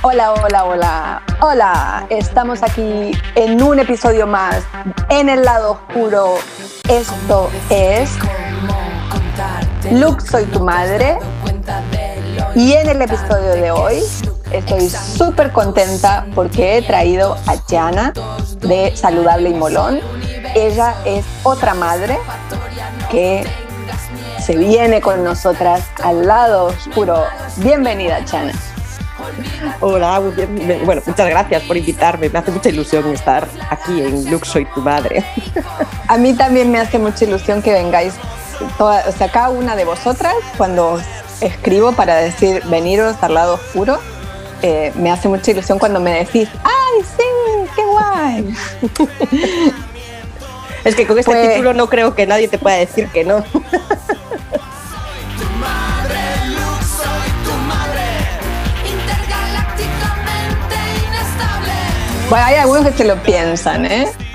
Hola, hola, hola, hola. Estamos aquí en un episodio más en el lado oscuro. Esto es Luke, soy tu madre. Y en el episodio de hoy estoy súper contenta porque he traído a Jana de Saludable y Molón. Ella es otra madre que se viene con nosotras al lado oscuro. Bienvenida, Chana. Hola, bueno, muchas gracias por invitarme. Me hace mucha ilusión estar aquí en Lux Soy tu madre. A mí también me hace mucha ilusión que vengáis, toda, o sea, cada una de vosotras, cuando escribo para decir veniros al lado oscuro, eh, me hace mucha ilusión cuando me decís, ¡ay, sí! ¡Qué guay! es que con este pues título no creo que nadie te pueda decir que no. Bueno, hay algunos que se lo piensan, ¿eh?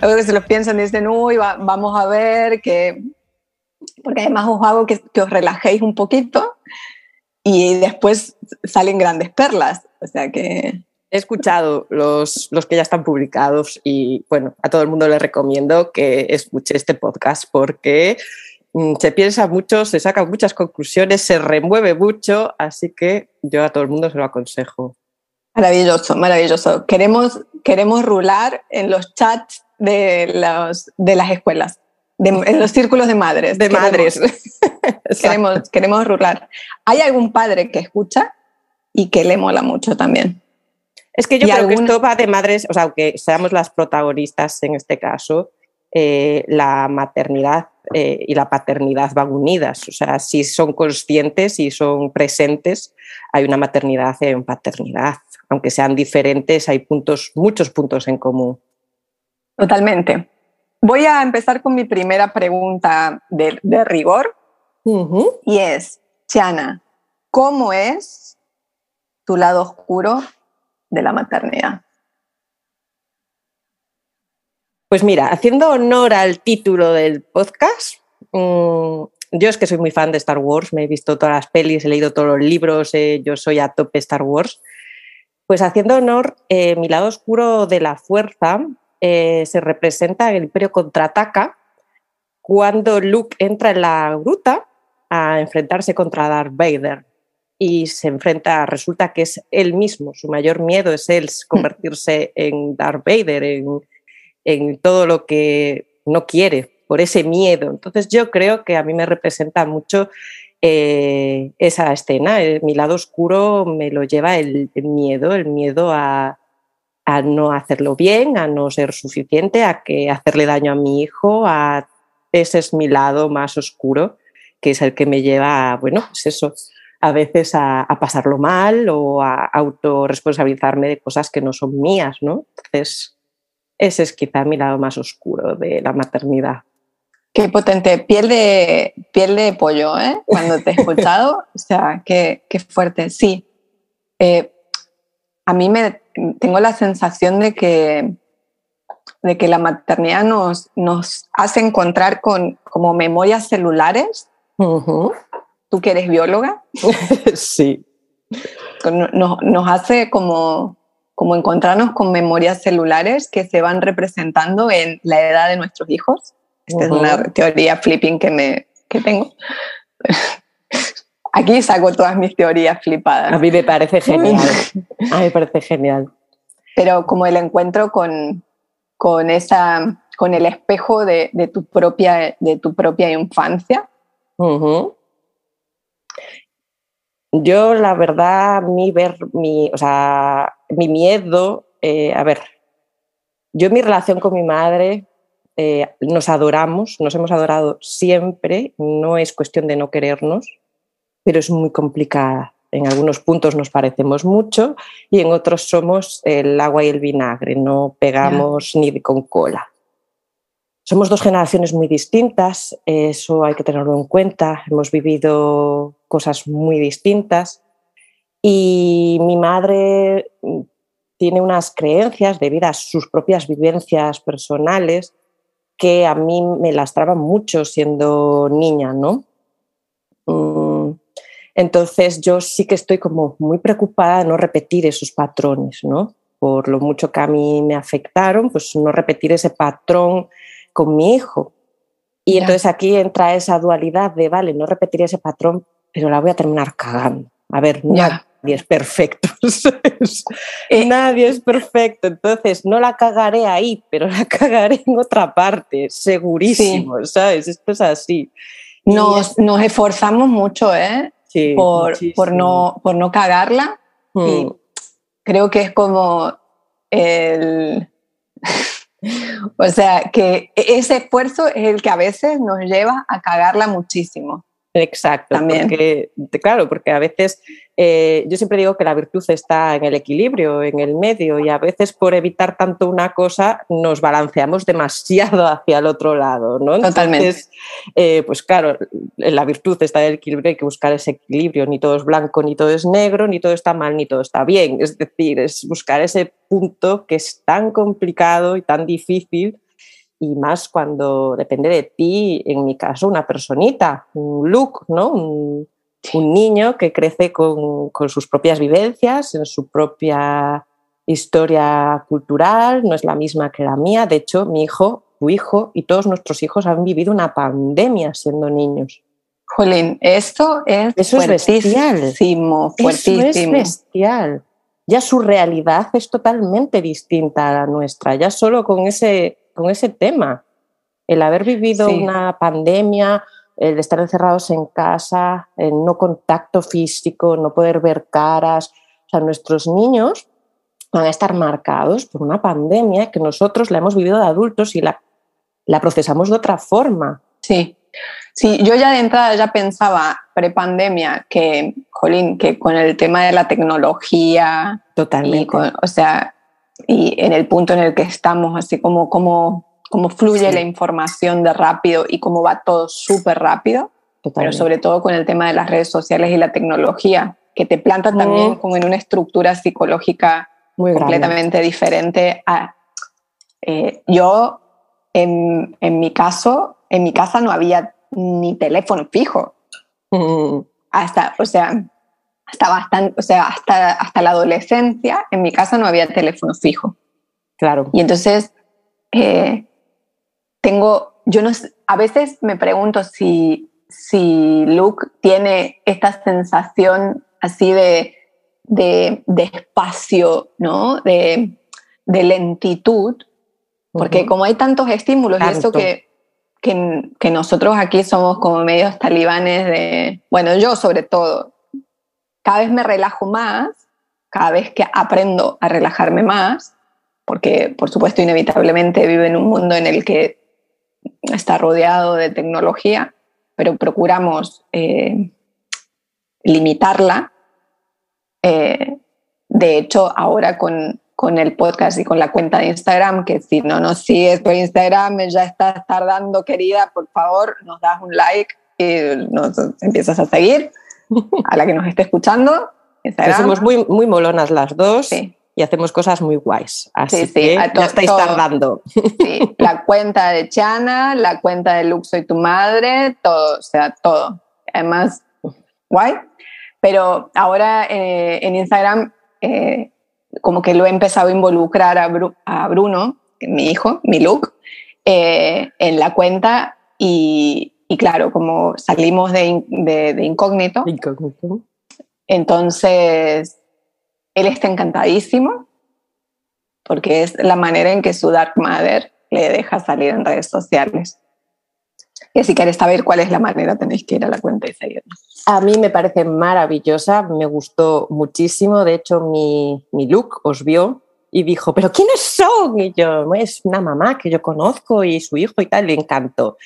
Algunos que se lo piensan y dicen, uy, vamos a ver que... Porque además os hago que, que, os relajéis un poquito y después salen grandes perlas. O sea que... He escuchado los, los que ya están publicados y bueno, a todo el mundo le recomiendo que escuche este podcast porque mm, se piensa mucho, se sacan muchas conclusiones, se remueve mucho, así que yo a todo el mundo se lo aconsejo. Maravilloso, maravilloso. Queremos, queremos rular en los chats de, los, de las escuelas, en los círculos de madres. De madres. queremos, queremos rular. ¿Hay algún padre que escucha y que le mola mucho también? Es que yo creo que esto va de madres, o sea, aunque seamos las protagonistas en este caso, eh, la maternidad eh, y la paternidad van unidas. O sea, si son conscientes y son presentes, hay una maternidad y una paternidad aunque sean diferentes, hay puntos, muchos puntos en común. Totalmente. Voy a empezar con mi primera pregunta de, rigor y es, Chana, ¿cómo es tu lado oscuro de la maternidad? Pues mira, haciendo honor al título del podcast, mm, yo es que soy muy fan de Star Wars, me he visto todas las pelis, he leído todos los libros, eh, yo soy a tope Star Wars pues haciendo honor, eh, mi lado oscuro de la fuerza eh, se representa en el Imperio contraataca cuando Luke entra en la gruta a enfrentarse contra Darth Vader y se enfrenta, resulta que es él mismo, su mayor miedo es él convertirse en Darth Vader, en, en todo lo que no quiere, por ese miedo. Entonces yo creo que a mí me representa mucho eh, esa escena. Eh, mi lado oscuro me lo lleva el, miedo, el miedo a, no hacerlo bien, a no ser suficiente, a que hacerle daño a mi hijo, a ese es mi lado más oscuro, que es el que me lleva, bueno, pues eso, a veces a, a pasarlo mal o a autorresponsabilizarme de cosas que no son mías, ¿no? Entonces, ese es quizá mi lado más oscuro de la maternidad. Qué potente, piel de, piel de pollo, ¿eh? Cuando te he escuchado, o sea, qué, qué fuerte, sí. Eh, a mí me tengo la sensación de que, de que la maternidad nos, nos hace encontrar con como memorias celulares. Tú que eres bióloga. sí. Nos, nos hace como, como encontrarnos con memorias celulares que se van representando en la edad de nuestros hijos esta es una teoría flipping que, me, que tengo. Aquí saco todas mis teorías flipadas. A mí me parece genial. A mí me parece genial. Pero como el encuentro con, con, esa, con el espejo de, de tu, propia, de tu propia infancia. Yo, la verdad, mi, ver, mi, o sea, mi miedo, eh, a ver, yo mi relación con mi madre eh, nos adoramos, nos hemos adorado siempre, no es cuestión de no querernos, pero es muy complicada. En algunos puntos nos parecemos mucho y en otros somos el agua y el vinagre, no pegamos ni con cola. Somos dos generaciones muy distintas, eso hay que tenerlo en cuenta, hemos vivido cosas muy distintas y mi madre tiene unas creencias debido a sus propias vivencias personales que a mí me lastraba mucho siendo niña, ¿no? Mm, Entonces yo sí que estoy como muy preocupada de no repetir esos patrones, ¿no? Por lo mucho que a mí me afectaron, pues no repetir ese patrón con mi hijo. Y entonces aquí entra esa dualidad de, vale, no repetir ese patrón, pero la voy a terminar cagando. A ver, nadie es perfecto. Eh, nadie es perfecto. Entonces, no la cagaré ahí, pero la cagaré en otra parte, segurísimo, ¿sabes? Esto es así. Nos, nos esforzamos mucho, ¿eh? por, por, no, por no cagarla. Y hmm. creo que es como el... o sea, que ese esfuerzo es el que a veces nos lleva a cagarla muchísimo. Exacto, También. Porque, claro, porque a veces eh, yo siempre digo que la virtud está en el equilibrio, en el medio, y a veces por evitar tanto una cosa nos balanceamos demasiado hacia el otro lado, ¿no? Totalmente. Eh, pues claro, la virtud está en el equilibrio, hay que buscar ese equilibrio, ni todo es blanco, ni todo es negro, ni todo está mal, ni todo está bien. Es decir, es buscar ese punto que es tan complicado y tan difícil y más cuando depende de ti, en mi caso, una personita, un look, ¿no? Un, niño que crece con, sus propias vivencias, en su propia historia cultural, no es la misma que la mía. De hecho, mi hijo, tu hijo y todos nuestros hijos han vivido una pandemia siendo niños. Jolín, esto es Eso es bestial. fuertísimo. Eso es bestial. Ya su realidad es totalmente distinta a la nuestra. Ya solo con ese con ese tema. El haber vivido una pandemia, el estar encerrados en casa, el no contacto físico, no poder ver caras. O sea, nuestros niños van a estar marcados por una pandemia que nosotros la hemos vivido de adultos y la, la procesamos de otra forma. Sí, sí, yo ya de entrada ya pensaba prepandemia que, jolín, que con el tema de la tecnología, Totalmente. o sea, y en el punto en el que estamos, así como cómo, fluye la información de rápido y cómo va todo súper rápido, pero sobre todo con el tema de las redes sociales y la tecnología, que te planta también como en una estructura psicológica Muy completamente diferente a... Eh, yo, en, en, mi caso, en mi casa no había ni teléfono fijo. Hasta, o sea, hasta bastante, o sea, hasta, hasta la adolescencia, en mi casa no había teléfono fijo. Claro. Y entonces, eh, tengo, yo no a veces me pregunto si, si Luke tiene esta sensación así de, de, espacio, ¿no? De, de lentitud, porque como hay tantos estímulos y eso que, que, que, nosotros aquí somos como medios talibanes de, bueno, yo sobre todo, cada vez me relajo más, cada vez que aprendo a relajarme más, porque por supuesto inevitablemente vivo en un mundo en el que está rodeado de tecnología, pero procuramos eh, limitarla. Eh, de hecho, ahora con, con, el podcast y con la cuenta de Instagram, que si no nos sigues por Instagram, ya estás tardando, querida, por favor, nos das un like y nos empiezas a seguir a la que nos esté escuchando. somos muy, muy molonas las dos. Y hacemos cosas muy guays. Así que ya estáis tardando. Sí, la cuenta de Chana, la cuenta de Luxo y tu madre, todo, o sea, todo. Además, guay. Pero ahora eh, en Instagram, eh, como que lo he empezado a involucrar a, a Bruno, mi hijo, mi look, eh, en la cuenta y, y claro, como salimos de, de, incógnito, entonces él está encantadísimo porque es la manera en que su Dark Mother le deja salir en redes sociales. Y si queréis saber cuál es la manera, tenéis que ir a la cuenta y seguirnos. A mí me parece maravillosa, me gustó muchísimo. De hecho, mi, mi look os vio y dijo, ¿pero quiénes son? Y yo, es una mamá que yo conozco y su hijo y tal, le encantó.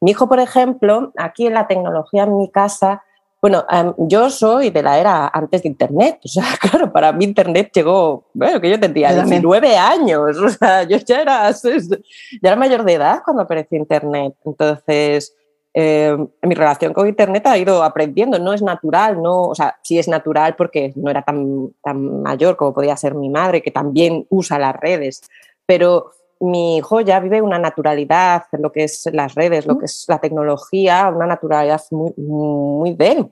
Mi hijo, por ejemplo, aquí en la tecnología en mi casa, bueno, em, yo soy de la era antes de Internet, o sea, claro, para mí Internet llegó, bueno, que yo tendría 19 años, o sea, yo ya era, ya era mayor de edad cuando apareció Internet, entonces eh, mi relación con Internet ha ido aprendiendo, no es natural, no, o sea, sí es natural porque no era tan, tan mayor como podía ser mi madre, que también usa las redes, pero mi hijo ya vive una naturalidad lo que es las redes, lo que es la tecnología, una naturalidad muy, muy de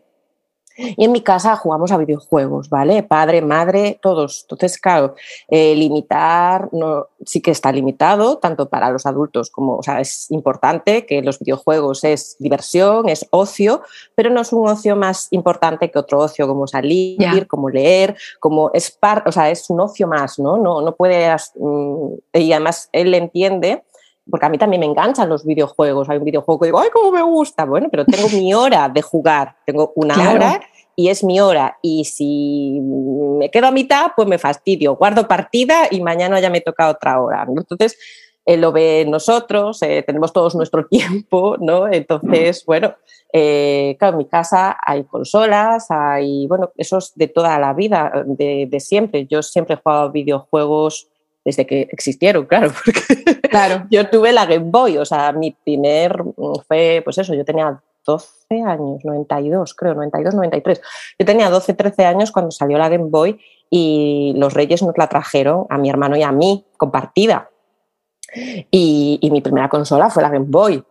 Y en mi casa jugamos a videojuegos, ¿vale? Padre, madre, todos. Entonces, claro, eh, limitar no, sí que está limitado, tanto para los adultos como, o sea, es importante que los videojuegos es diversión, es ocio, pero no es un ocio más importante que otro ocio, como salir, como leer, como es par, o sea, es un ocio más, ¿no? No, no puedes, mm, y además él entiende porque a mí también me enganchan los videojuegos. Hay un videojuego que digo, ¡ay, cómo me gusta! Bueno, pero tengo mi hora de jugar, tengo una hora y es mi hora. Y si me quedo a mitad, pues me fastidio, guardo partida y mañana ya me toca otra hora. Entonces, él lo ve nosotros, eh, tenemos todos nuestro tiempo, ¿no? Entonces, bueno, eh, claro, en mi casa hay consolas, hay, bueno, eso es de toda la vida, de, de siempre. Yo siempre he jugado videojuegos desde que existieron, claro, porque claro. yo tuve la Game Boy, o sea, mi primer mm, fue, pues eso, yo tenía 12 años, 92, creo, 92, 93. Yo tenía 12, 13 años cuando salió la Game Boy y los Reyes nos la trajeron a mi hermano y a mí, compartida. Y, y mi primera consola fue la Game Boy.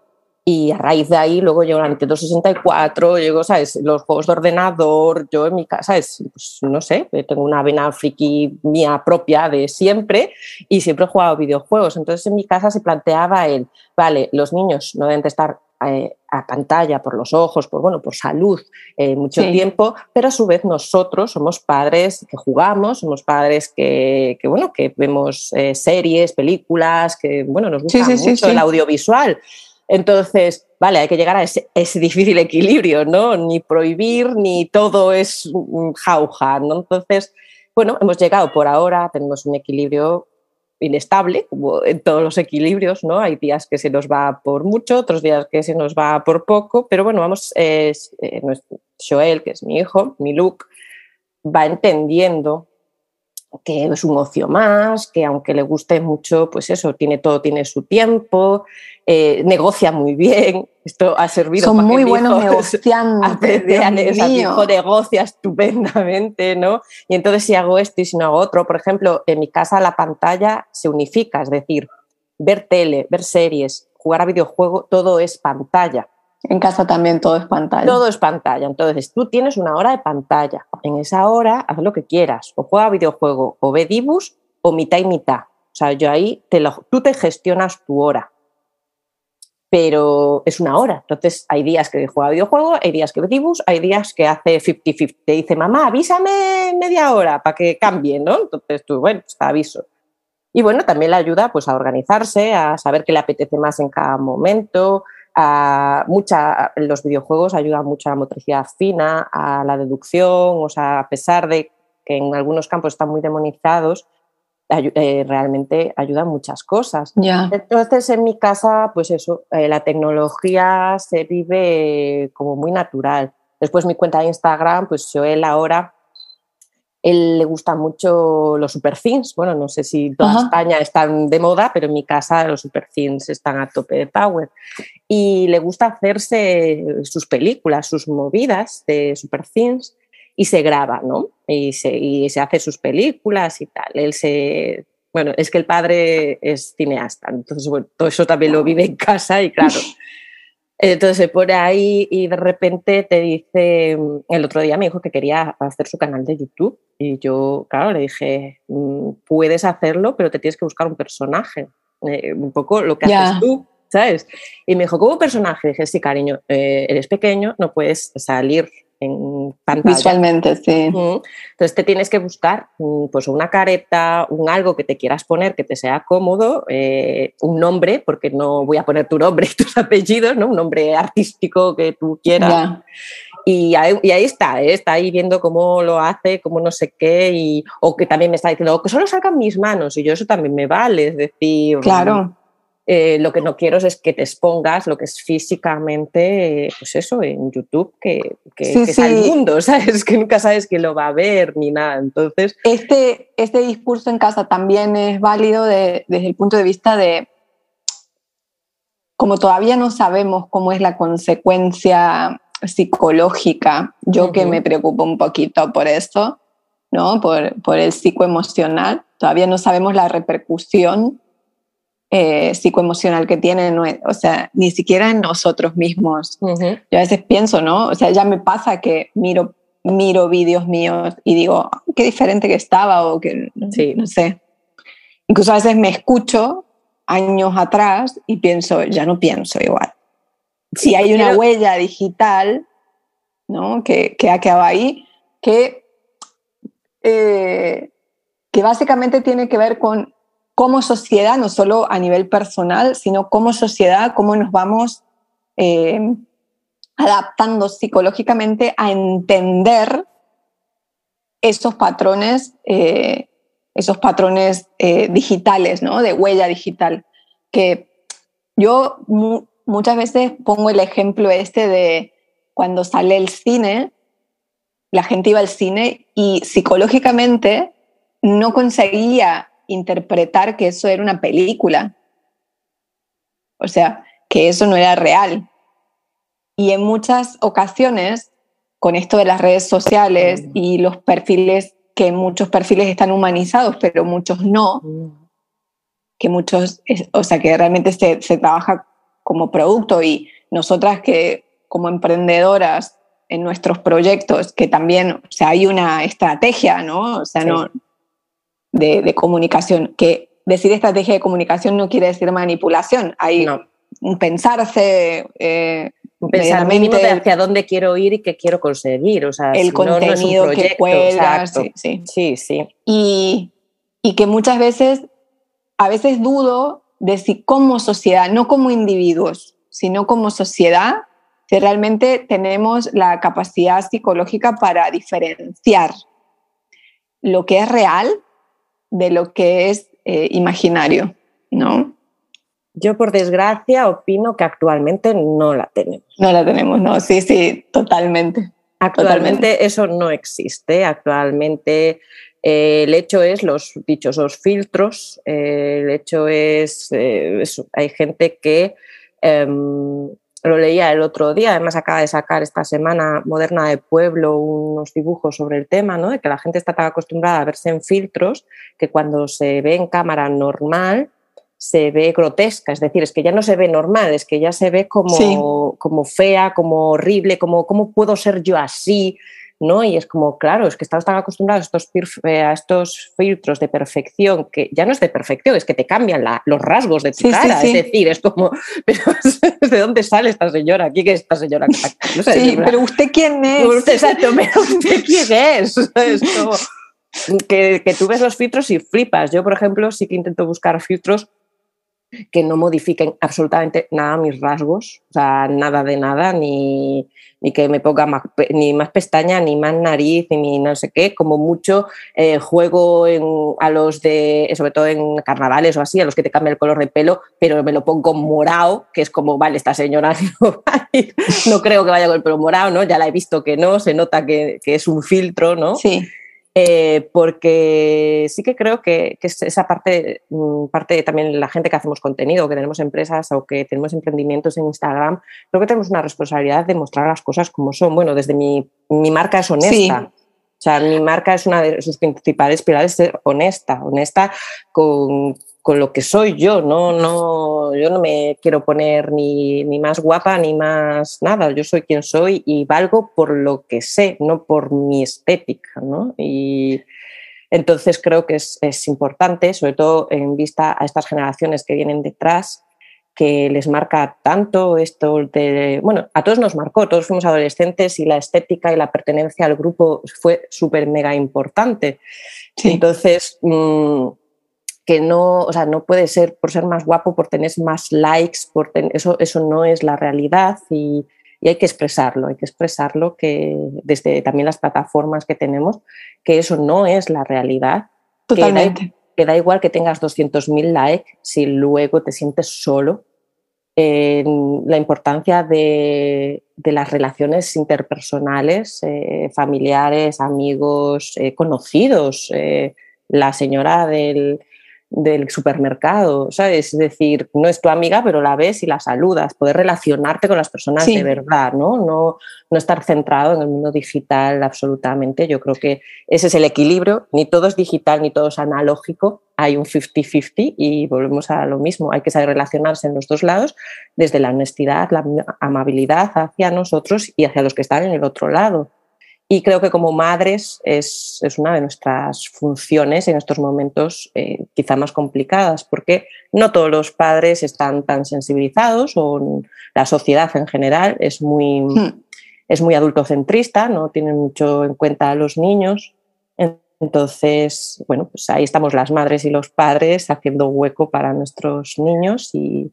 Y a raíz de ahí luego llegó la Nintendo 64, llegó, ¿sabes? Los juegos de ordenador, yo en mi casa, es, pues, no sé, tengo una vena friki mía propia de siempre y siempre he jugado videojuegos. Entonces en mi casa se planteaba el, vale, los niños no deben estar eh, a pantalla por los ojos, por, bueno, por salud eh, mucho tiempo, pero a su vez nosotros somos padres que jugamos, somos padres que, que bueno, que vemos eh, series, películas, que bueno, nos gusta mucho el audiovisual. Entonces, vale, hay que llegar a ese, difícil equilibrio, ¿no? Ni prohibir, ni todo es jauja, ¿no? Entonces, bueno, hemos llegado por ahora, tenemos un equilibrio inestable, como en todos los equilibrios, ¿no? Hay días que se nos va por mucho, otros días que se nos va por poco, pero bueno, vamos, eh, Joel, que es mi hijo, mi Luke, va entendiendo que es un ocio más, que aunque le guste mucho, pues eso, tiene todo, tiene su tiempo, eh, negocia muy bien. Esto ha servido Son muy buenos negociando. mi hijo negocia estupendamente, ¿no? Y entonces si hago esto y si no hago otro, por ejemplo, en mi casa la pantalla se unifica, es decir, ver tele, ver series, jugar a videojuego, todo es pantalla. En casa también todo es pantalla. Todo es pantalla. Entonces, tú tienes una hora de pantalla. En esa hora, haz lo que quieras. O juega videojuego, o ve dibus, o mitad y mitad. O sea, yo ahí, te lo, tú te gestionas tu hora. Pero es una hora. Entonces, hay días que juega videojuego, hay días que ve dibus, hay días que hace 50-50. Te dice, mamá, avísame media hora para que cambie, ¿no? Entonces tú, bueno, pues te aviso. Y bueno, también le ayuda pues, a organizarse, a saber qué le apetece más en cada momento, a mucha, los videojuegos ayudan mucho a la motricidad fina, a la deducción, o sea, a pesar de que en algunos campos están muy demonizados, eh, realmente ayudan muchas cosas. Entonces, en mi casa, pues eso, eh, la tecnología se vive como muy natural. Después mi cuenta de Instagram, pues yo él ahora él le gusta mucho los super. Bueno, no sé si toda España están de moda, pero en mi casa los super están a tope de power. Y le gusta hacerse sus películas, sus movidas de super y se graba, ¿no? Y se, y se hace sus películas y tal. Él se. Bueno, es que el padre es cineasta, entonces, bueno, todo eso también lo vive en casa y claro. Entonces pone ahí y de repente te dice, el otro día me dijo que quería hacer su canal de YouTube y yo, claro, le dije, mm, puedes hacerlo, pero te tienes que buscar un personaje, eh, un poco lo que haces tú, ¿sabes? Y me dijo, ¿cómo personaje? dije, sí, cariño, eh, eres pequeño, no puedes salir en pantalla. Visualmente, sí. Entonces te tienes que buscar mm, pues una careta, un algo que te quieras poner que te sea cómodo, eh, un nombre, porque no voy a poner tu nombre y tus apellidos, ¿no? Un nombre artístico que tú quieras. Y ahí, y ahí, está, ¿eh? está ahí viendo cómo lo hace, cómo no sé qué, y, o que también me está diciendo, que solo salgan mis manos, y yo eso también me vale, es decir, claro. Eh, lo que no quiero es que te expongas lo que es físicamente, pues eso, en YouTube, que, que, es al mundo, ¿sabes? Que nunca sabes quién lo va a ver ni nada. Entonces. Este, este discurso en casa también es válido desde el punto de vista de. Como todavía no sabemos cómo es la consecuencia psicológica, yo que me preocupo un poquito por eso, ¿no? Por, por el psicoemocional, todavía no sabemos la repercusión eh, psicoemocional que tienen, o sea, ni siquiera en nosotros mismos. Yo a veces pienso, ¿no? O sea, ya me pasa que miro miro vídeos míos y digo, qué diferente que estaba o que sí. no sé. Incluso a veces me escucho años atrás y pienso, ya no pienso igual. Si hay una huella digital ¿no? que, que ha quedado ahí, que, eh, que básicamente tiene que ver con cómo sociedad, no solo a nivel personal, sino como sociedad, cómo nos vamos eh, adaptando psicológicamente a entender esos patrones, eh, esos patrones eh, digitales, ¿no? De huella digital. Que yo muchas veces pongo el ejemplo este de cuando sale el cine, la gente iba al cine y psicológicamente no conseguía interpretar que eso era una película. O sea, que eso no era real. Y en muchas ocasiones, con esto de las redes sociales y los perfiles, que muchos perfiles están humanizados, pero muchos no, que muchos, o sea, que realmente se, se trabaja como producto y nosotras que como emprendedoras en nuestros proyectos, que también, o sea, hay una estrategia, ¿no? O sea, no de, comunicación, que decir estrategia de comunicación no quiere decir manipulación, hay un pensarse... Eh, un pensar mínimo de hacia dónde quiero ir y qué quiero conseguir, o sea, el contenido que pueda, sí, sí. sí, sí. Y, y que muchas veces, a veces dudo de si como sociedad, no como individuos, sino como sociedad, si realmente tenemos la capacidad psicológica para diferenciar lo que es real de lo que es eh, imaginario, ¿no? Yo, por desgracia, opino que actualmente no la tenemos. No la tenemos, no, sí, sí, totalmente. Actualmente eso no existe. Actualmente eh, el hecho es los dichosos filtros, eh, el hecho es, hay gente que em, lo leía el otro día, además acaba de sacar esta semana Moderna de Pueblo unos dibujos sobre el tema, ¿no? de que la gente está tan acostumbrada a verse en filtros que cuando se ve en cámara normal se ve grotesca, es decir, es que ya no se ve normal, es que ya se ve como, como fea, como horrible, como cómo puedo ser yo así, ¿no? Y es como, claro, es que estamos tan acostumbrados a estos, eh, a estos filtros de perfección, que ya no es de perfección, es que te cambian los rasgos de tu cara, es decir, es como, pero ¿de dónde sale esta señora? ¿Quién es esta señora? No sé, sí, pero ¿usted quién es? exacto, pero ¿usted quién es? es como, que, que tú ves los filtros y flipas. Yo, por ejemplo, sí que intento buscar filtros que no modifiquen absolutamente nada mis rasgos, o sea, nada de nada, ni, ni que me ponga más, ni más pestaña, ni más nariz, ni no sé qué, como mucho eh, juego en, a los de, sobre todo en carnavales o así, a los que te cambia el color de pelo, pero me lo pongo morado, que es como, vale, esta señora no, no creo que vaya con el pelo morado, ¿no? Ya la he visto que no, se nota que, que es un filtro, ¿no? Sí. Eh, porque sí que creo que, esa parte, mm, parte también la gente que hacemos contenido, que tenemos empresas o que tenemos emprendimientos en Instagram, creo que tenemos una responsabilidad de mostrar las cosas como son. Bueno, desde mi, mi marca es honesta. O sea, mi marca es una de sus principales pilares, ser honesta, honesta con, con lo que soy yo, no, no, yo no me quiero poner ni, ni, más guapa ni más nada, yo soy quien soy y valgo por lo que sé, no por mi estética, ¿no? Y entonces creo que es, es importante, sobre todo en vista a estas generaciones que vienen detrás, que les marca tanto esto de, bueno, a todos nos marcó, todos fuimos adolescentes y la estética y la pertenencia al grupo fue súper mega importante. Entonces, mmm, que no, o sea, no puede ser por ser más guapo, por tener más likes, por eso, eso no es la realidad y, hay que expresarlo, hay que expresarlo que desde también las plataformas que tenemos, que eso no es la realidad. Totalmente. Que da, igual que tengas 200.000 likes si luego te sientes solo. la importancia de, las relaciones interpersonales, eh, familiares, amigos, eh, conocidos. Eh, la señora del, del supermercado, ¿sabes? Es decir, no es tu amiga, pero la ves y la saludas, poder relacionarte con las personas de verdad, ¿no? ¿no? No estar centrado en el mundo digital absolutamente. Yo creo que ese es el equilibrio, ni todo es digital ni todo es analógico, hay un 50-50 y volvemos a lo mismo, hay que saber relacionarse en los dos lados, desde la honestidad, la amabilidad hacia nosotros y hacia los que están en el otro lado Y creo que como madres es, es una de nuestras funciones en estos momentos eh, quizá más complicadas, porque no todos los padres están tan sensibilizados o la sociedad en general es muy, hmm. es muy adultocentrista, no tienen mucho en cuenta a los niños. Entonces, bueno, pues ahí estamos las madres y los padres haciendo hueco para nuestros niños y,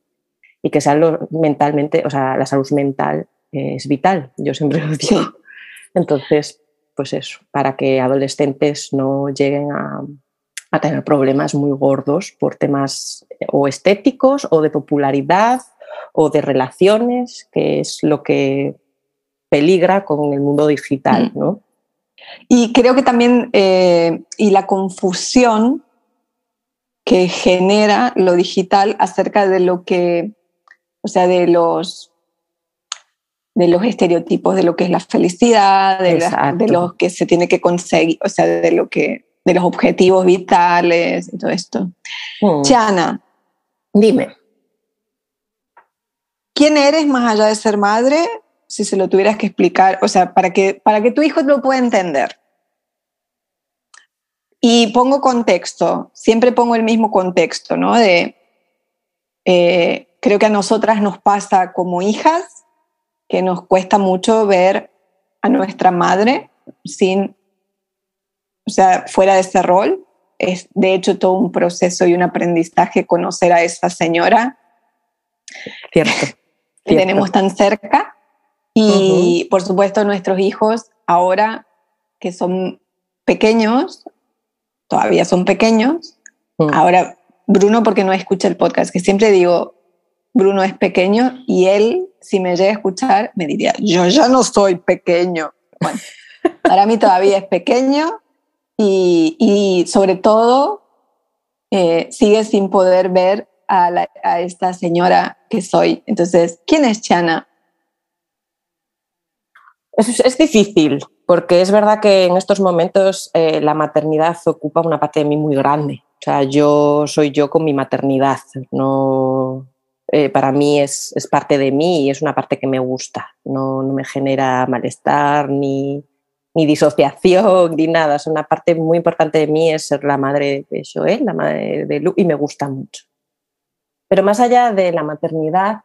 y que sean mentalmente, o sea, la salud mental es vital, yo siempre lo digo. Entonces, pues eso, para que adolescentes no lleguen a, tener problemas muy gordos por temas eh, o estéticos o de popularidad o de relaciones, que es lo que peligra con el mundo digital, mm. ¿no? Y creo que también, eh, y la confusión que genera lo digital acerca de lo que, o sea, de los de los estereotipos de lo que es la felicidad, de, de lo que se tiene que conseguir, o sea, de lo que de los objetivos vitales y todo esto. Hmm. Chana, dime, ¿quién eres más allá de ser madre? Si se lo tuvieras que explicar, o sea, para que, para que tu hijo lo pueda entender. Y pongo contexto, siempre pongo el mismo contexto, ¿no? De, eh, creo que a nosotras nos pasa como hijas que nos cuesta mucho ver a nuestra madre sin, o sea, fuera de ese rol. Es de hecho todo un proceso y un aprendizaje conocer a esa señora. Cierto. que tenemos tan cerca. Y por supuesto nuestros hijos ahora que son pequeños, todavía son pequeños. Mm. Ahora, Bruno, porque no escucha el podcast, que siempre digo, Bruno es pequeño y él, si me llega a escuchar, me diría, yo ya no soy pequeño. Bueno, para mí todavía es pequeño y, sobre todo eh, sigue sin poder ver a, esta señora que soy. Entonces, ¿quién es Chana? Es, difícil, porque es verdad que en estos momentos eh, la maternidad ocupa una parte de mí muy grande. O sea, yo soy yo con mi maternidad, no, eh, para mí es, parte de mí y es una parte que me gusta. No, me genera malestar ni, disociación ni nada. Es una parte muy importante de mí es ser la madre de Joel, la madre de Lu, y me gusta mucho. Pero más allá de la maternidad,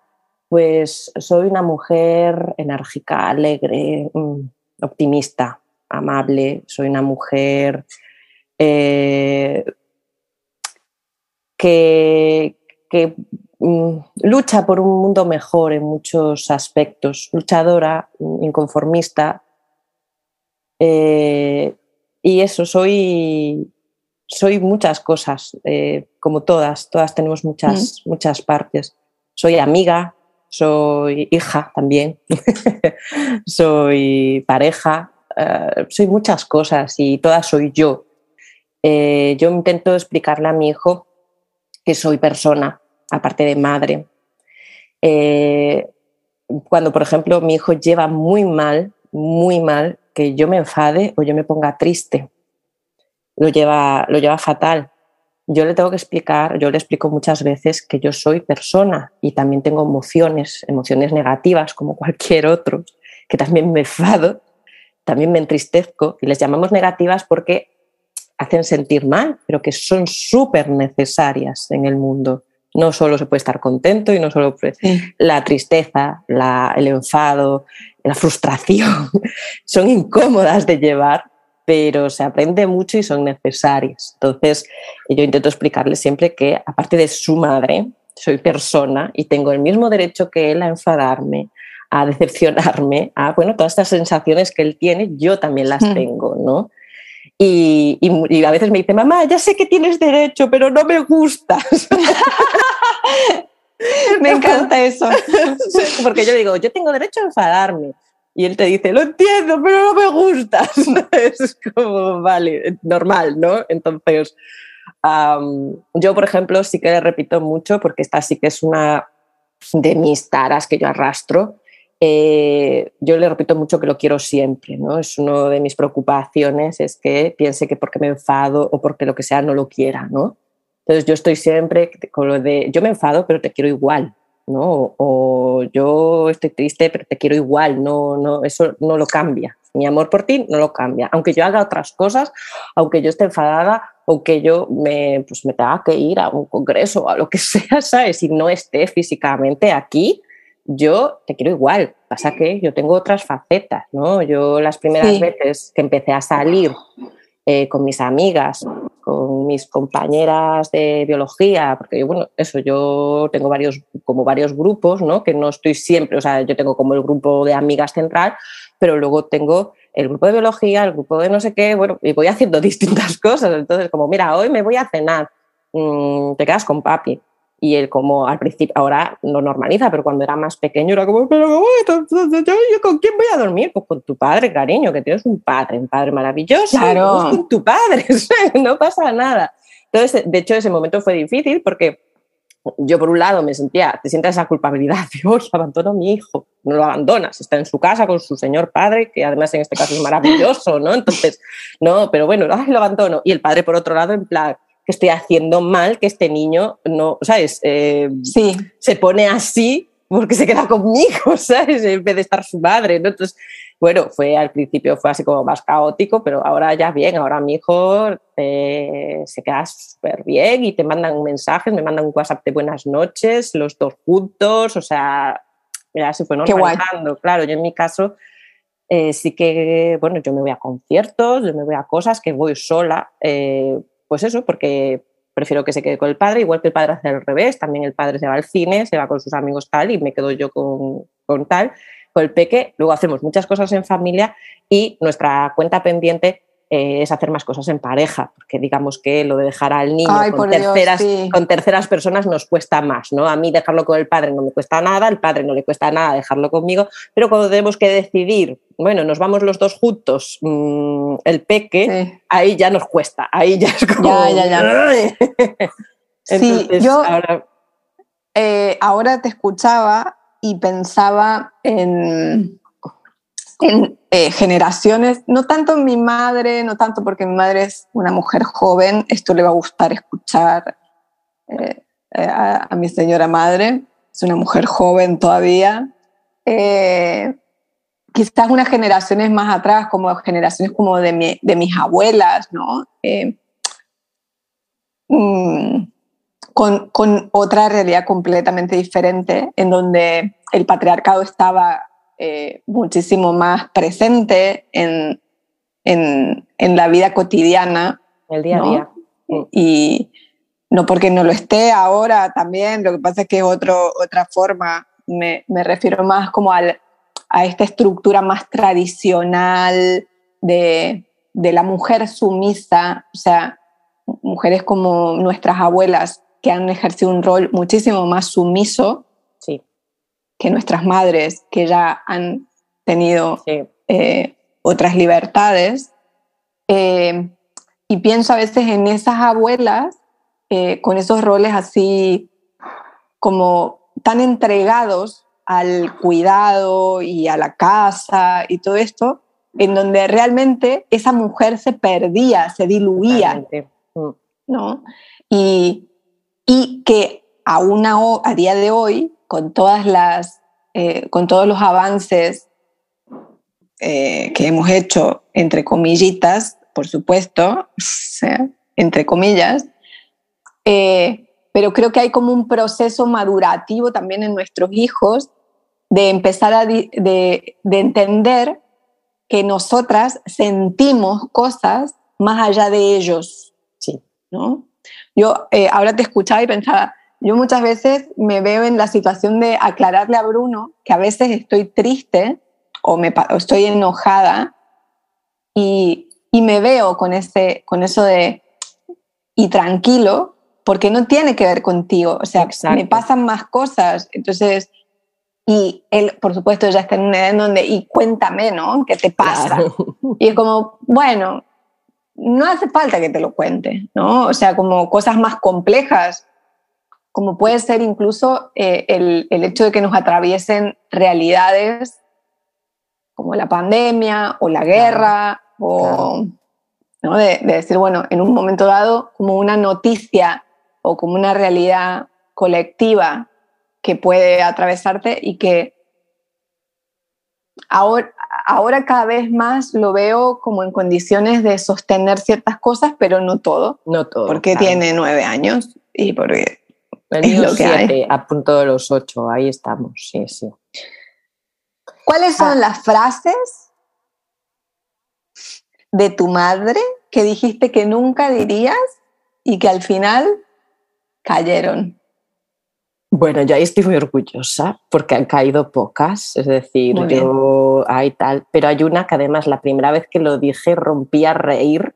pues soy una mujer enérgica, alegre, mm, optimista, amable. Soy una mujer eh, que, que lucha por un mundo mejor en muchos aspectos, luchadora, inconformista. Eh, y eso, soy, soy muchas cosas, eh, como todas, todas tenemos muchas, mm. muchas partes. Soy amiga, soy hija también, soy pareja, eh, soy muchas cosas y todas soy yo. yo intento explicarle a mi hijo que soy persona, aparte de madre. Eh, cuando, por ejemplo, mi hijo lleva muy mal, muy mal, que yo me enfade o yo me ponga triste. Lo lleva, lo lleva fatal. Yo le tengo que explicar, yo le explico muchas veces que yo soy persona y también tengo emociones, emociones negativas como cualquier otro, que también me enfado, también me entristezco y les llamamos negativas porque hacen sentir mal, pero que son súper necesarias en el mundo. No solo se puede estar contento y no solo la tristeza, el enfado, la frustración son incómodas de llevar, pero se aprende mucho y son necesarias. Entonces, yo intento explicarle siempre que, aparte de su madre, soy persona y tengo el mismo derecho que él a enfadarme, a decepcionarme, a, bueno, todas estas sensaciones que él tiene, yo también las hmm. tengo, ¿no? Y, a veces me dice, mamá, ya sé que tienes derecho, pero no me gustas. me encanta eso. Porque yo digo, yo tengo derecho a enfadarme. Y él te dice, lo entiendo, pero no me gustas. es como, vale, normal, ¿no? Entonces, yo, por ejemplo, sí que le repito mucho, porque esta sí que es una de mis taras que yo arrastro, eh, yo le repito mucho que lo quiero siempre, ¿no? Es una de mis preocupaciones, es que piense que porque me enfado o porque lo que sea no lo quiera, ¿no? Entonces yo estoy siempre con lo de, yo me enfado, pero te quiero igual, ¿no? O, yo estoy triste, pero te quiero igual, no, no, eso no lo cambia. Mi amor por ti no lo cambia. Aunque yo haga otras cosas, aunque yo esté enfadada, aunque yo me, pues me tenga que ir a un congreso o a lo que sea, ¿sabes? Y no esté físicamente aquí, yo te quiero igual. Pasa que yo tengo otras facetas, ¿no? Yo las primeras veces que empecé a salir eh, con mis amigas, con mis compañeras de biología, porque yo, bueno, eso, yo tengo varios, como varios grupos, ¿no? Que no estoy siempre, o sea, yo tengo como el grupo de amigas central, pero luego tengo el grupo de biología, el grupo de no sé qué, bueno, y voy haciendo distintas cosas. Entonces, como, mira, hoy me voy a cenar, mm, te quedas con papi. Y él como al principio, ahora lo normaliza, pero cuando era más pequeño era como, pero ¿yo, con quién voy a dormir? Pues con tu padre, cariño, que tienes un padre, un padre maravilloso. Claro. Pues con tu padre, no pasa nada. Entonces, de hecho, ese momento fue difícil porque yo por un lado me sentía, te sientes esa culpabilidad oye, abandono a mi hijo. No lo abandonas, está en su casa con su señor padre, que además en este caso es maravilloso, ¿no? Entonces, no, pero bueno, lo abandono. Y el padre por otro lado, en plan, que estoy haciendo mal, que este niño no, ¿sabes? Eh, sí. Se pone así porque se queda conmigo, ¿sabes? En vez de estar su madre, ¿no? Entonces, bueno, fue al principio fue así como más caótico, pero ahora ya bien, ahora mi hijo eh, se queda súper bien y te mandan mensajes, me mandan un WhatsApp de buenas noches, los dos juntos, o sea, ya se fue normalizando. Claro, yo en mi caso eh, sí que, bueno, yo me voy a conciertos, yo me voy a cosas que voy sola, pues eso, porque prefiero que se quede con el padre, igual que el padre hace al revés, también el padre se va al cine, se va con sus amigos tal y me quedo yo con, con tal, con el peque, luego hacemos muchas cosas en familia y nuestra cuenta pendiente eh, es hacer más cosas en pareja, porque digamos que lo de dejar al niño con, terceras, con terceras personas nos cuesta más, ¿no? A mí dejarlo con el padre no me cuesta nada, al padre no le cuesta nada dejarlo conmigo, pero cuando tenemos que decidir, bueno, nos vamos los dos juntos, mm, el peque, ahí ya nos cuesta, ahí ya es como... Ya, ya, ya. sí, yo ahora... Eh, ahora te escuchaba y pensaba en en eh, generaciones, no tanto mi madre, no tanto porque mi madre es una mujer joven, esto le va a gustar escuchar eh, eh, a, mi señora madre, es una mujer joven todavía. Quizás unas generaciones más atrás, como generaciones como de, de mis abuelas, ¿no? Mm, con, con otra realidad completamente diferente, en donde el patriarcado estaba eh, muchísimo más presente en, en, en, la vida cotidiana. El día a día. Y no porque no lo esté ahora también, lo que pasa es que es otro, otra forma, me, me refiero más como al, a esta estructura más tradicional de, de la mujer sumisa, o sea, mujeres como nuestras abuelas que han ejercido un rol muchísimo más sumiso que nuestras madres, que ya han tenido eh, otras libertades. Eh, y pienso a veces en esas abuelas eh, con esos roles así como tan entregados al cuidado y a la casa y todo esto, en donde realmente esa mujer se perdía, se diluía, mm. ¿no? Y, y que a, a día de hoy con todas las, eh, con todos los avances eh, que hemos hecho, entre comillitas, por supuesto, entre comillas, eh, pero creo que hay como un proceso madurativo también en nuestros hijos de empezar a de, entender que nosotras sentimos cosas más allá de ellos. Sí. ¿no? Yo ahora te escuchaba y pensaba, yo muchas veces me veo en la situación de aclararle a Bruno que a veces estoy triste o, me, estoy enojada y, me veo con, ese, con eso de y tranquilo porque no tiene que ver contigo, o sea, me pasan más cosas, entonces, y él, por supuesto, ya está en una edad en donde, y cuéntame, ¿no? ¿Qué te pasa? Y es como, bueno, no hace falta que te lo cuente, ¿no? O sea, como cosas más complejas, como puede ser incluso eh, el, el, hecho de que nos atraviesen realidades como la pandemia o la guerra, o ¿no? de, de, decir, bueno, en un momento dado, como una noticia o como una realidad colectiva que puede atravesarte y que ahora, ahora cada vez más lo veo como en condiciones de sostener ciertas cosas, pero no todo. No todo. Porque tiene nueve años y porque es lo que hay. a punto de los ocho, ahí estamos, sí, sí. ¿Cuáles son ah. las frases de tu madre que dijiste que nunca dirías y que al final cayeron? Bueno, yo ahí estoy muy orgullosa porque han caído pocas, es decir, yo hay tal, pero hay una que además la primera vez que lo dije rompí a reír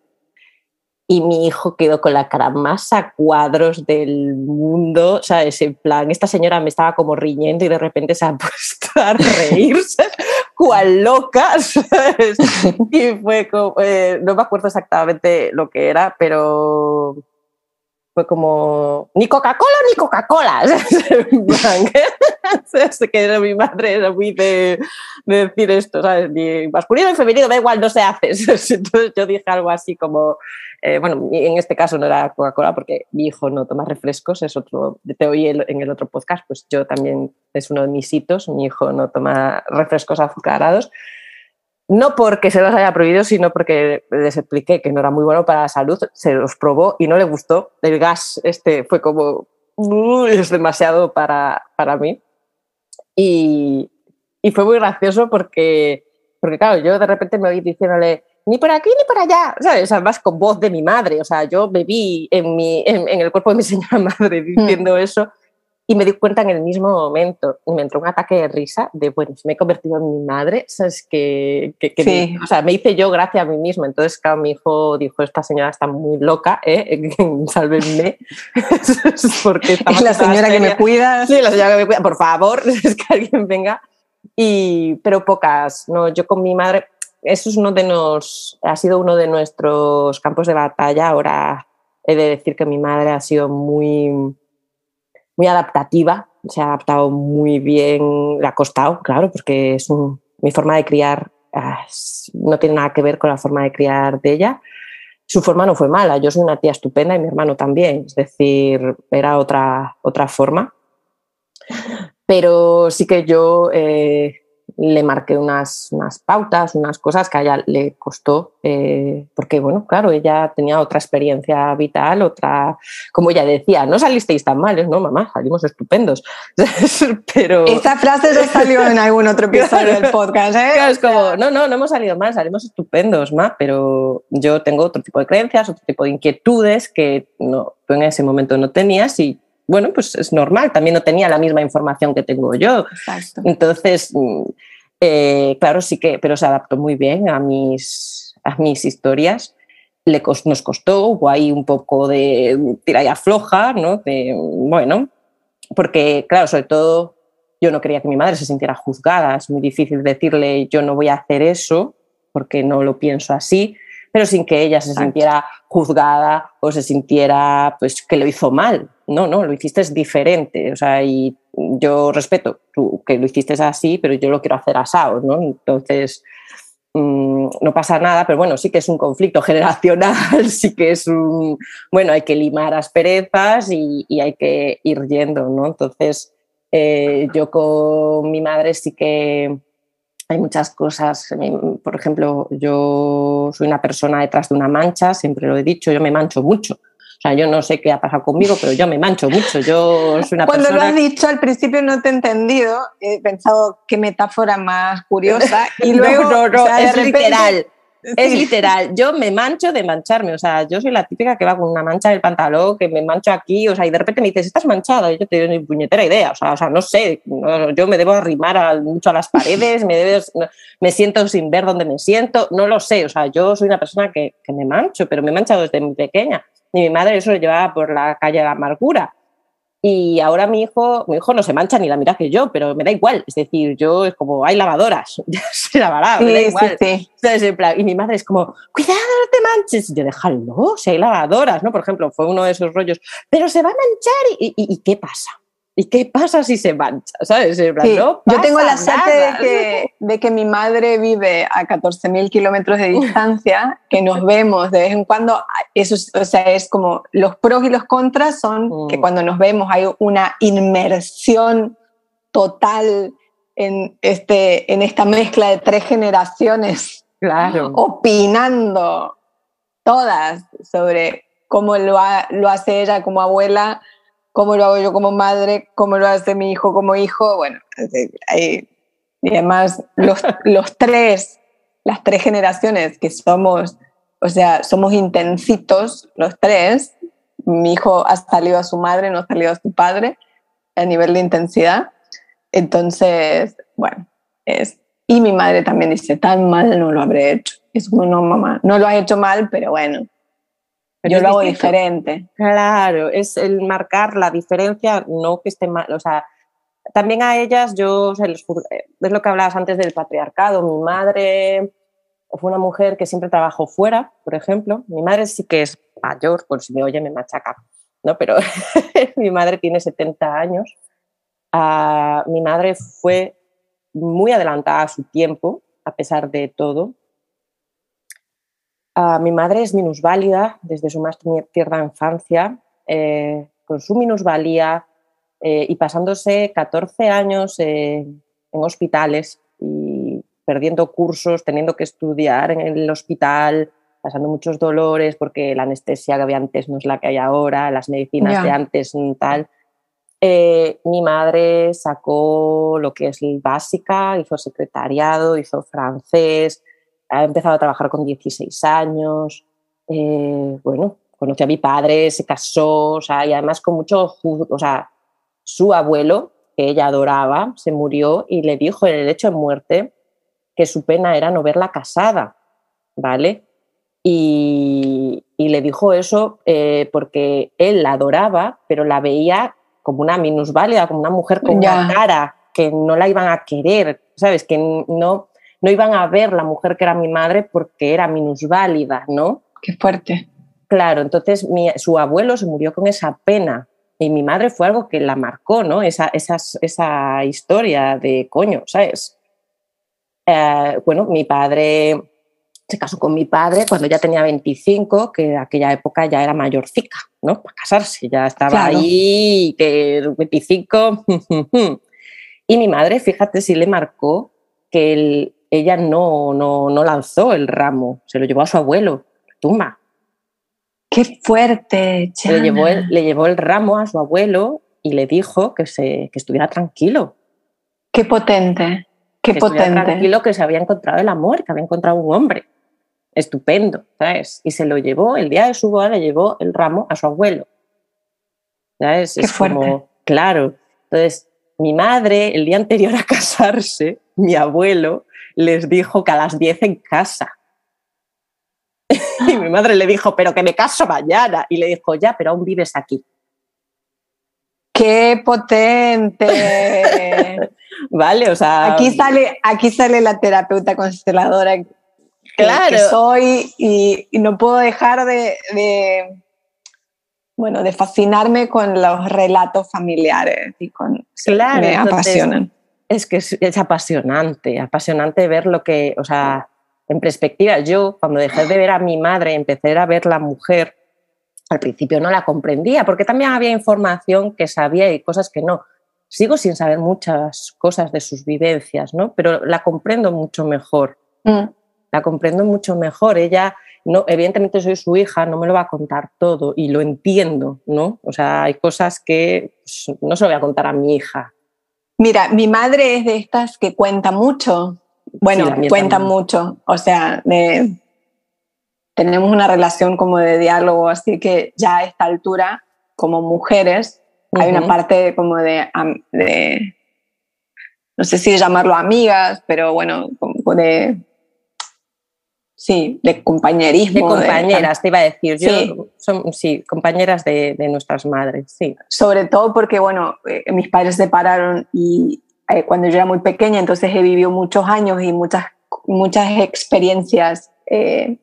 y mi hijo quedó con la cara más a cuadros del mundo, ¿sabes? En plan, esta señora me estaba como riñendo y de repente se ha puesto a reírse, cual loca, ¿sabes? Y fue como, eh, no me acuerdo exactamente lo que era, pero fue como, ni Coca-Cola ni Coca-Cola. que era mi madre, era muy de, decir esto, ¿sabes? Ni masculino ni femenino, da igual, no se hace. Entonces yo dije algo así como, eh, bueno, en este caso no era Coca-Cola porque mi hijo no toma refrescos, es otro, te oí en el otro podcast, pues yo también es uno de mis hitos, mi hijo no toma refrescos azucarados no porque se los haya prohibido, sino porque les expliqué que no era muy bueno para la salud, se los probó y no le gustó. El gas este fue como, es demasiado para, para mí. Y, y, fue muy gracioso porque, porque, claro, yo de repente me oí diciéndole, ni por aquí ni por allá, ¿sabes? Además con voz de mi madre, o sea, yo vi en, mi, en, en el cuerpo de mi señora madre diciendo hmm. eso y me di cuenta en el mismo momento, me entró un ataque de risa de, bueno, me he convertido en mi madre, ¿sabes? Que, que, me, o sea, me hice yo gracias a mí mismo. Entonces, claro, mi hijo dijo, esta señora está muy loca, ¿eh? Sálvenme. Porque es la señora que me cuida. Sí, la señora que me cuida. Por favor, es que alguien venga. Y, pero pocas, ¿no? Yo con mi madre, eso es uno de nos, ha sido uno de nuestros campos de batalla. Ahora he de decir que mi madre ha sido muy muy adaptativa, se ha adaptado muy bien, le ha costado, claro, porque es mi forma de criar ah, no tiene nada que ver con la forma de criar de ella. Su forma no fue mala, yo soy una tía estupenda y mi hermano también, es decir, era otra, otra forma. Pero sí que yo eh, le marqué unas, unas pautas, unas cosas que a ella le costó, eh, porque bueno, claro, ella tenía otra experiencia vital, otra, como ella decía, no salisteis tan mal, no, mamá, salimos estupendos. Pero... Esta frase ya salió en algún otro episodio del podcast, ¿eh? es como, no, no, no hemos salido mal, salimos estupendos, ma, pero yo tengo otro tipo de creencias, otro tipo de inquietudes que no, tú en ese momento no tenías y bueno, pues es normal, también no tenía la misma información que tengo yo. Entonces, mm, eh, claro, sí que, pero se adaptó muy bien a mis, a mis historias. Le nos costó, hubo ahí un poco de tira y afloja, ¿no? De, bueno, porque, claro, sobre todo yo no quería que mi madre se sintiera juzgada. Es muy difícil decirle yo no voy a hacer eso porque no lo pienso así pero sin que ella se sintiera juzgada o se sintiera pues que lo hizo mal. No, no, lo hiciste es diferente. O sea, y yo respeto tú, que lo hiciste así, pero yo lo quiero hacer asado, ¿no? Entonces, mm, no pasa nada, pero bueno, sí que es un conflicto generacional, sí que es un, bueno, hay que limar asperezas y, y hay que ir yendo, ¿no? Entonces, eh, yo con mi madre sí que hay muchas cosas. Por ejemplo, yo soy una persona detrás de una mancha, siempre lo he dicho, yo me mancho mucho. O sea, yo no sé qué ha pasado conmigo, pero yo me mancho mucho. Yo soy una Cuando lo has dicho al principio no te he entendido, he pensado qué metáfora más curiosa y luego no, no, es literal. Es literal, yo me mancho de mancharme, o sea, yo soy la típica que va con una mancha del pantalón, que me mancho aquí, o sea, y de repente me dices, estás manchada, y yo te doy ni puñetera idea, o sea, o sea no sé, yo me debo arrimar mucho a las paredes, me, me siento sin ver dónde me siento, no lo sé, o sea, yo soy una persona que, que me mancho, pero me he manchado desde muy pequeña, y mi madre eso lo llevaba por la calle de la amargura, y ahora mi hijo, mi hijo no se mancha ni la mira que yo, pero me da igual. Es decir, yo es como, hay lavadoras, se lavará, me da igual. y mi madre es como, cuidado, no te manches. Y yo, déjalo, si hay lavadoras, ¿no? Por ejemplo, fue uno de esos rollos, pero se va a manchar. ¿Y, y, y qué pasa? ¿Y qué pasa si se mancha? ¿Sabes? yo tengo la suerte de que, mi madre vive a 14.000 kilómetros de distancia, que nos vemos de vez en cuando. Eso o sea, es como los pros y los contras son que mm. cuando nos vemos hay una inmersión total en, este, en esta mezcla de tres generaciones, claro. opinando todas sobre cómo lo, lo hace ella como abuela, cómo lo hago yo como madre, cómo lo hace mi hijo como hijo. Bueno, y además los, los tres, las tres generaciones que somos, o sea, somos intensitos los tres. Mi hijo ha salido a su madre, no ha salido a su padre a nivel de intensidad. Entonces, bueno, es... Y mi madre también dice, tan mal no lo habré hecho. Es como, no, mamá, no lo has hecho mal, pero bueno, yo lo hago diferente. Claro, es el marcar la diferencia, no que esté mal, o sea, también a ellas yo, es lo que hablabas antes del patriarcado, mi madre fue una mujer que siempre trabajó fuera, por ejemplo, mi madre sí que es mayor, por si me oye me machaca, ¿no? Pero mi madre tiene 70 años, ah, mi madre fue muy adelantada a su tiempo, a pesar de todo, mi madre es minusválida desde su más tierna infancia, eh, con su minusvalía eh, y pasándose 14 años en hospitales y perdiendo cursos, teniendo que estudiar en el hospital, pasando muchos dolores porque la anestesia que había antes no es la que hay ahora, las medicinas de antes tal. Eh, mi madre sacó lo que es básica, hizo secretariado, hizo francés, ha empezado a trabajar con 16 años, eh, bueno, conoció a mi padre, se casó, o sea, y además con mucho, o sea, su abuelo, que ella adoraba, se murió y le dijo en el hecho de muerte que su pena era no verla casada, ¿vale? Y, le dijo eso eh, porque él la adoraba, pero la veía como una minusválida, como una mujer con una cara que no la iban a querer, ¿sabes? Que no, no iban a ver la mujer que era mi madre porque era minusválida, ¿no? Qué fuerte. Claro, entonces su abuelo se murió con esa pena y mi madre fue algo que la marcó, ¿no? Esa, esa historia de coño, ¿sabes? Eh, bueno, mi padre se casó con mi padre cuando ya tenía 25, que en aquella época ya era mayorcica, ¿no? Para casarse, ya estaba ahí, que 25. y mi madre, fíjate, sí le marcó que el, ella no, no, no lanzó el ramo, se lo llevó a su abuelo, tumba. ¡Qué fuerte! Le llevó, el, le llevó el ramo a su abuelo y le dijo que, se, que estuviera tranquilo. ¡Qué potente! ¡Qué que potente! tranquilo que se había encontrado el amor, que había encontrado un hombre. Estupendo, ¿sabes? Y se lo llevó, el día de su boda le llevó el ramo a su abuelo. ¿Sabes? ¡Qué fuerte! claro. Entonces, mi madre, el día anterior a casarse, mi abuelo les dijo que a las 10 en casa. y mi madre le dijo, pero que me caso mañana. Y le dijo, ya, pero aún vives aquí. ¡Qué potente! vale, o sea. Aquí sale, aquí sale la terapeuta consteladora claro. soy y, no puedo dejar de, bueno, de fascinarme con los relatos familiares y con. Claro, me apasionan es que es, apasionante, apasionante ver lo que, o sea, en perspectiva, yo cuando dejé de ver a mi madre, empecé a ver la mujer, al principio no la comprendía, porque también había información que sabía y cosas que no. Sigo sin saber muchas cosas de sus vivencias, ¿no? Pero la comprendo mucho mejor. Mm. La comprendo mucho mejor. Ella, no, evidentemente soy su hija, no me lo va a contar todo y lo entiendo, ¿no? O sea, hay cosas que pues, no se lo voy a contar a mi hija, Mira, mi madre es de estas que cuenta mucho. Bueno, cuenta mucho. O sea, tenemos una relación como de diálogo, así que ya a esta altura, como mujeres, hay una parte como de, no sé si llamarlo amigas, pero bueno, como de Sí, de compañerismo. De compañeras, te iba a decir. Yo, sí. Son, sí, compañeras de, nuestras madres, sí. Sobre todo porque, bueno, eh, mis padres se separaron y eh, cuando yo era muy pequeña, entonces he vivido muchos años y muchas, muchas experiencias eh,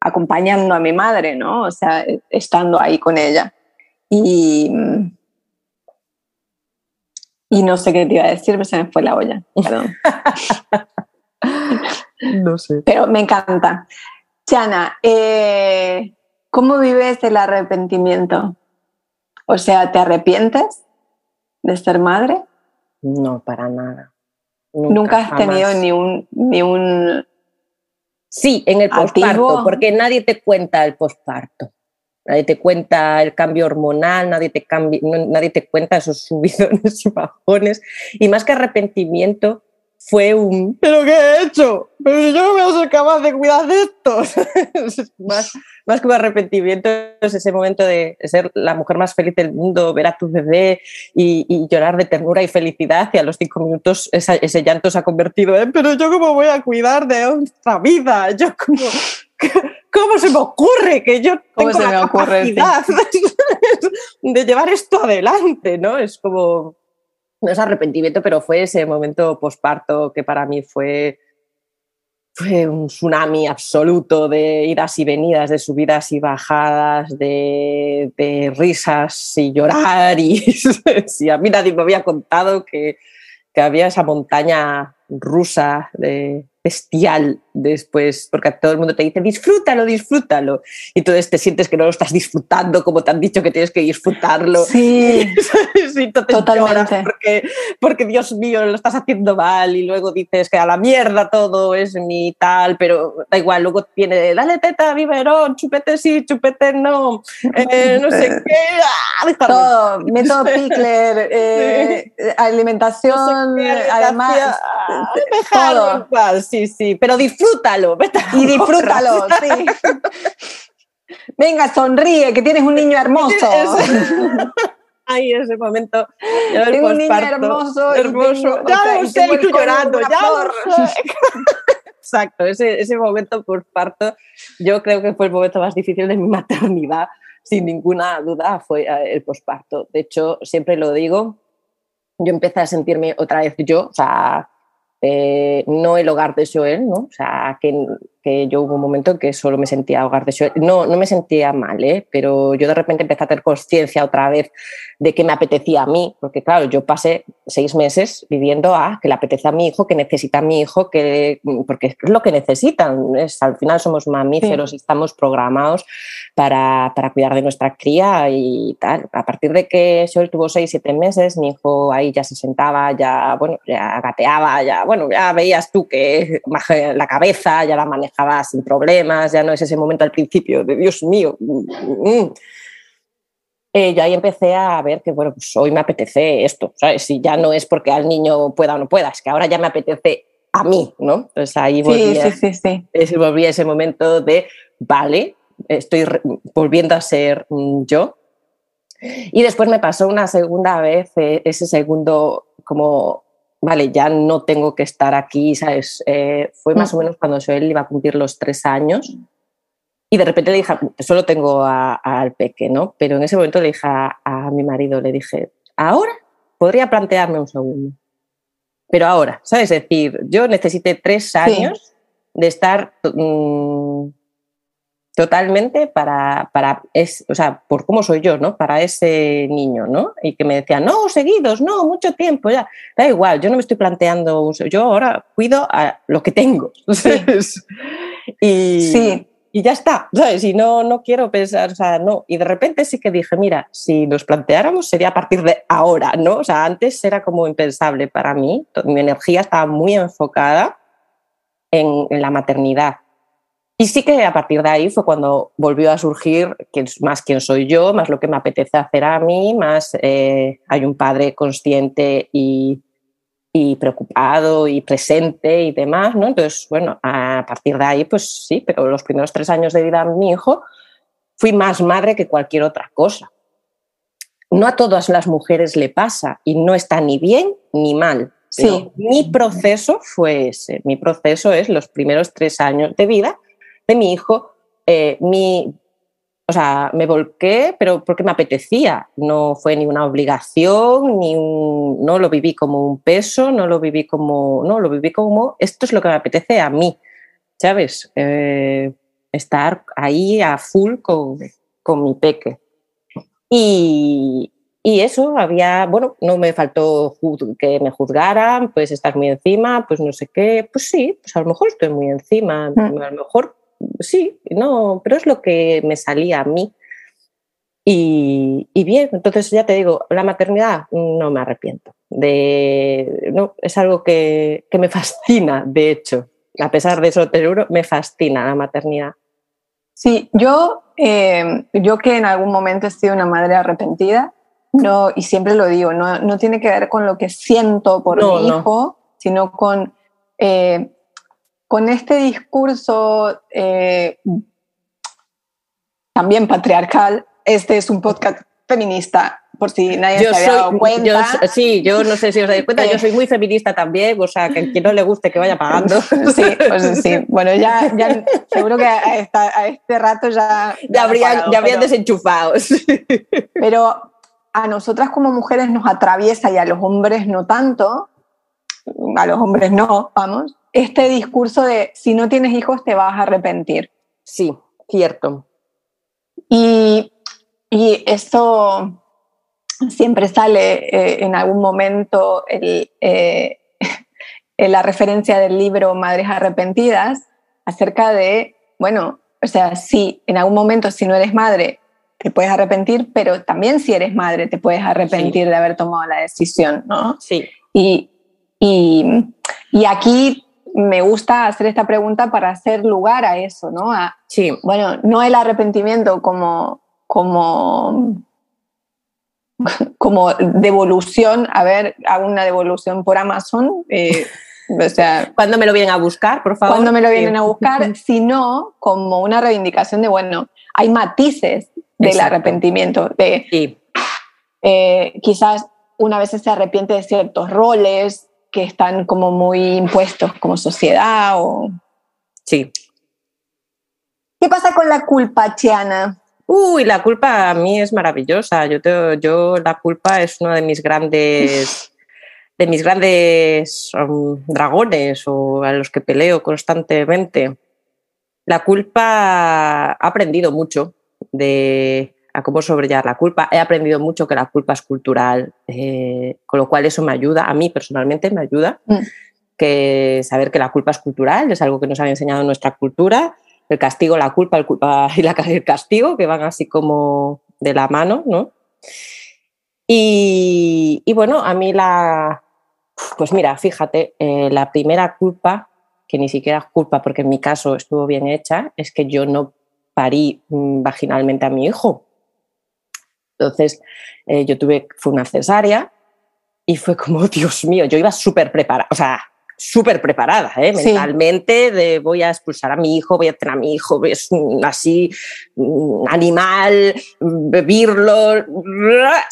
acompañando a mi madre, ¿no? O sea, estando ahí con ella. Y, y no sé qué te iba a decir, pero se me fue la olla, perdón. No sé. Pero me encanta. Chana, eh, ¿cómo vives el arrepentimiento? O sea, ¿te arrepientes de ser madre? No, para nada. Nunca, has tenido ni un, ni un... Sí, en el posparto, porque nadie te cuenta el posparto. Nadie te cuenta el cambio hormonal, nadie te, nadie te cuenta esos subidones y bajones. Y más que arrepentimiento, fue un, ¿pero qué he hecho? Pero si yo no voy a ser capaz de cuidar de esto. más, más que un arrepentimiento es ese momento de ser la mujer más feliz del mundo, ver a tu bebé y, llorar de ternura y felicidad y a los cinco minutos ese llanto se ha convertido en, pero yo cómo voy a cuidar de otra vida, yo como... ¿Cómo se me ocurre que yo tengo la capacidad de llevar esto adelante? ¿no? Es como, no es arrepentimiento, pero fue ese momento posparto que para mí fue, fue un tsunami absoluto de idas y venidas, de subidas y bajadas, de, de risas y llorar. Y si a mí nadie me había contado que, que había esa montaña rusa de, bestial después, porque todo el mundo te dice, disfrútalo, disfrútalo. Y entonces te sientes que no lo estás disfrutando como te han dicho que tienes que disfrutarlo. Sí, totalmente. Porque, porque, Dios mío, lo estás haciendo mal y luego dices que a la mierda todo es mi tal, pero da igual, luego viene, dale teta, biberón, chupete sí, chupete no, eh, no sé qué. Ah, todo, método Pickler, eh, alimentación, además, todo. sí, sí, pero disfrútalo. Y disfrútalo, sí. Venga, sonríe, que tienes un niño hermoso. Ay, ese momento. Tengo un niño hermoso. hermoso. ya lo sé, y tú llorando, ya Exacto, ese, ese momento por parto, yo creo que fue el momento más difícil de mi maternidad, sin ninguna duda, fue eh, el posparto. De hecho, siempre lo digo, yo empecé a sentirme otra vez yo, o sea, eh, no el hogar de Joel, ¿no? O sea, que, que, yo hubo un momento en que solo me sentía hogar de Joel. No, no me sentía mal, ¿eh? pero yo de repente empecé a tener conciencia otra vez de que me apetecía a mí, porque claro, yo pasé seis meses viviendo a que le apetece a mi hijo, que necesita a mi hijo, que, porque es lo que necesitan. Es, al final somos mamíferos y estamos programados para, para, cuidar de nuestra cría y tal. A partir de que Joel tuvo seis, siete meses, mi hijo ahí ya se sentaba, ya, bueno, ya gateaba, ya, bueno, ya veías tú que la cabeza ya la manejaba sin problemas, ya no es ese momento al principio de Dios mío. Mm, mm, eh, yo ahí empecé a ver que, bueno, pues hoy me apetece esto, ¿sabes? Si ya no es porque al niño pueda o no pueda, es que ahora ya me apetece a mí, ¿no? Entonces ahí volví, sí, sí, sí, sí. volví a ese momento de, vale, estoy volviendo a ser mm, yo. Y después me pasó una segunda vez eh, ese segundo como, vale, ya no tengo que estar aquí, ¿sabes? Eh, fue más o menos cuando Joel iba a cumplir los tres años y de repente le dije, solo tengo al peque, ¿no? Pero en ese momento le dije a, mi marido, le dije, ahora podría plantearme un segundo. Pero ahora, ¿sabes? Es decir, yo necesité tres años de estar mm, totalmente para, para es, o sea, por cómo soy yo, ¿no? Para ese niño, ¿no? Y que me decía, no, seguidos, no, mucho tiempo, ya. Da igual, yo no me estoy planteando, yo ahora cuido a lo que tengo. Sí. y, sí y ya está, ¿sabes? Y no, no quiero pensar, o sea, no. Y de repente sí que dije, mira, si nos planteáramos sería a partir de ahora, ¿no? O sea, antes era como impensable para mí, mi energía estaba muy enfocada en, la maternidad. Y sí que a partir de ahí fue cuando volvió a surgir más quién soy yo, más lo que me apetece hacer a mí, más eh, hay un padre consciente y, y preocupado y presente y demás, ¿no? Entonces, bueno, a partir de ahí, pues sí, pero los primeros tres años de vida de mi hijo fui más madre que cualquier otra cosa. No a todas las mujeres le pasa y no está ni bien ni mal. Sí. Mi proceso fue ese. Mi proceso es los primeros tres años de vida de mi hijo. Eh, mi o sea, me volqué, pero porque me apetecía. No fue ni una obligación, ni un, no lo viví como un peso, no lo viví como, no, lo viví como, esto es lo que me apetece a mí, ¿sabes? Eh, estar ahí a full con, con mi peque. Y, y, eso había, bueno, no me faltó que me juzgaran, pues estás muy encima, pues no sé qué, pues sí, pues a lo mejor estoy muy encima, mm. a lo mejor sí, no, pero es lo que me salía a mí. Y, bien, entonces ya te digo, la maternidad no me arrepiento. De, no, es algo que, me fascina, de hecho. A pesar de eso, te me fascina la maternidad. Sí, yo, eh, yo que en algún momento he sido una madre arrepentida, no, y siempre lo digo, no, no tiene que ver con lo que siento por mi hijo, sino con, eh, con este discurso eh, también patriarcal este es un podcast feminista, por si nadie se había dado cuenta. sí, yo no sé si os dais cuenta, yo soy muy feminista también, o sea, que quien no le guste que vaya pagando. Sí, pues sí. Bueno, ya, ya seguro que a, este rato ya... Ya, habrían, ya habrían desenchufados. Pero a nosotras como mujeres nos atraviesa y a los hombres no tanto, a los hombres no, vamos, este discurso de si no tienes hijos te vas a arrepentir. Sí, cierto. Y y esto siempre sale eh, en algún momento el, eh, la referencia del libro Madres Arrepentidas acerca de, bueno, o sea, sí, en algún momento si no eres madre te puedes arrepentir, pero también si eres madre te puedes arrepentir de haber tomado la decisión, ¿no? Sí. Y, y, y, aquí me gusta hacer esta pregunta para hacer lugar a eso, ¿no? A, sí. Bueno, no el arrepentimiento como como, como devolución, a ver, hago una devolución por Amazon. Eh, o sea, cuando me lo vienen a buscar, por favor. Cuando me lo vienen a buscar, sino como una reivindicación de, bueno, hay matices del arrepentimiento, de eh, quizás una vez se arrepiente de ciertos roles que están como muy impuestos como sociedad o... Sí. ¿Qué pasa con la culpa, Chiana? Uy, la culpa a mí es maravillosa. Yo, yo la culpa es uno de mis grandes, de mis grandes um, dragones o a los que peleo constantemente. La culpa ha aprendido mucho de a cómo sobrellevar la culpa. He aprendido mucho que la culpa es cultural, eh, con lo cual eso me ayuda, a mí personalmente me ayuda, mm. que saber que la culpa es cultural, es algo que nos ha enseñado nuestra cultura el castigo, la culpa, el culpa y la, el castigo, que van así como de la mano, ¿no? Y, bueno, a mí la, pues mira, fíjate, eh, la primera culpa, que ni siquiera es culpa porque en mi caso estuvo bien hecha, es que yo no parí mm, vaginalmente a mi hijo. Entonces, eh, yo tuve, fue una cesárea y fue como, Dios mío, yo iba súper preparada, o sea, súper preparada, ¿eh? mentalmente, de voy a expulsar a mi hijo, voy a tener a mi hijo, es así, animal, beberlo,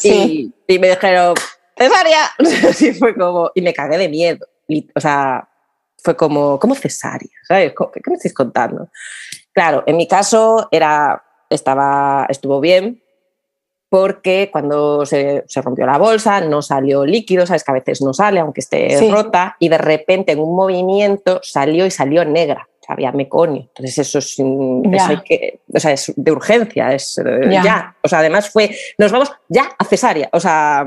y, me dijeron, cesárea, así fue como, y me cagué de miedo, y, o sea, fue como, ¿cómo cesárea? ¿Sabes? ¿Qué me estáis contando? Claro, en mi caso era, estaba, estuvo bien, porque cuando se, rompió la bolsa no salió líquido, sabes que a veces no sale aunque esté rota, y de repente en un movimiento salió y salió negra, había meconio. Entonces eso es, que, o sea, es de urgencia, es eh, ya. O sea, además fue, nos vamos ya a cesárea, o sea...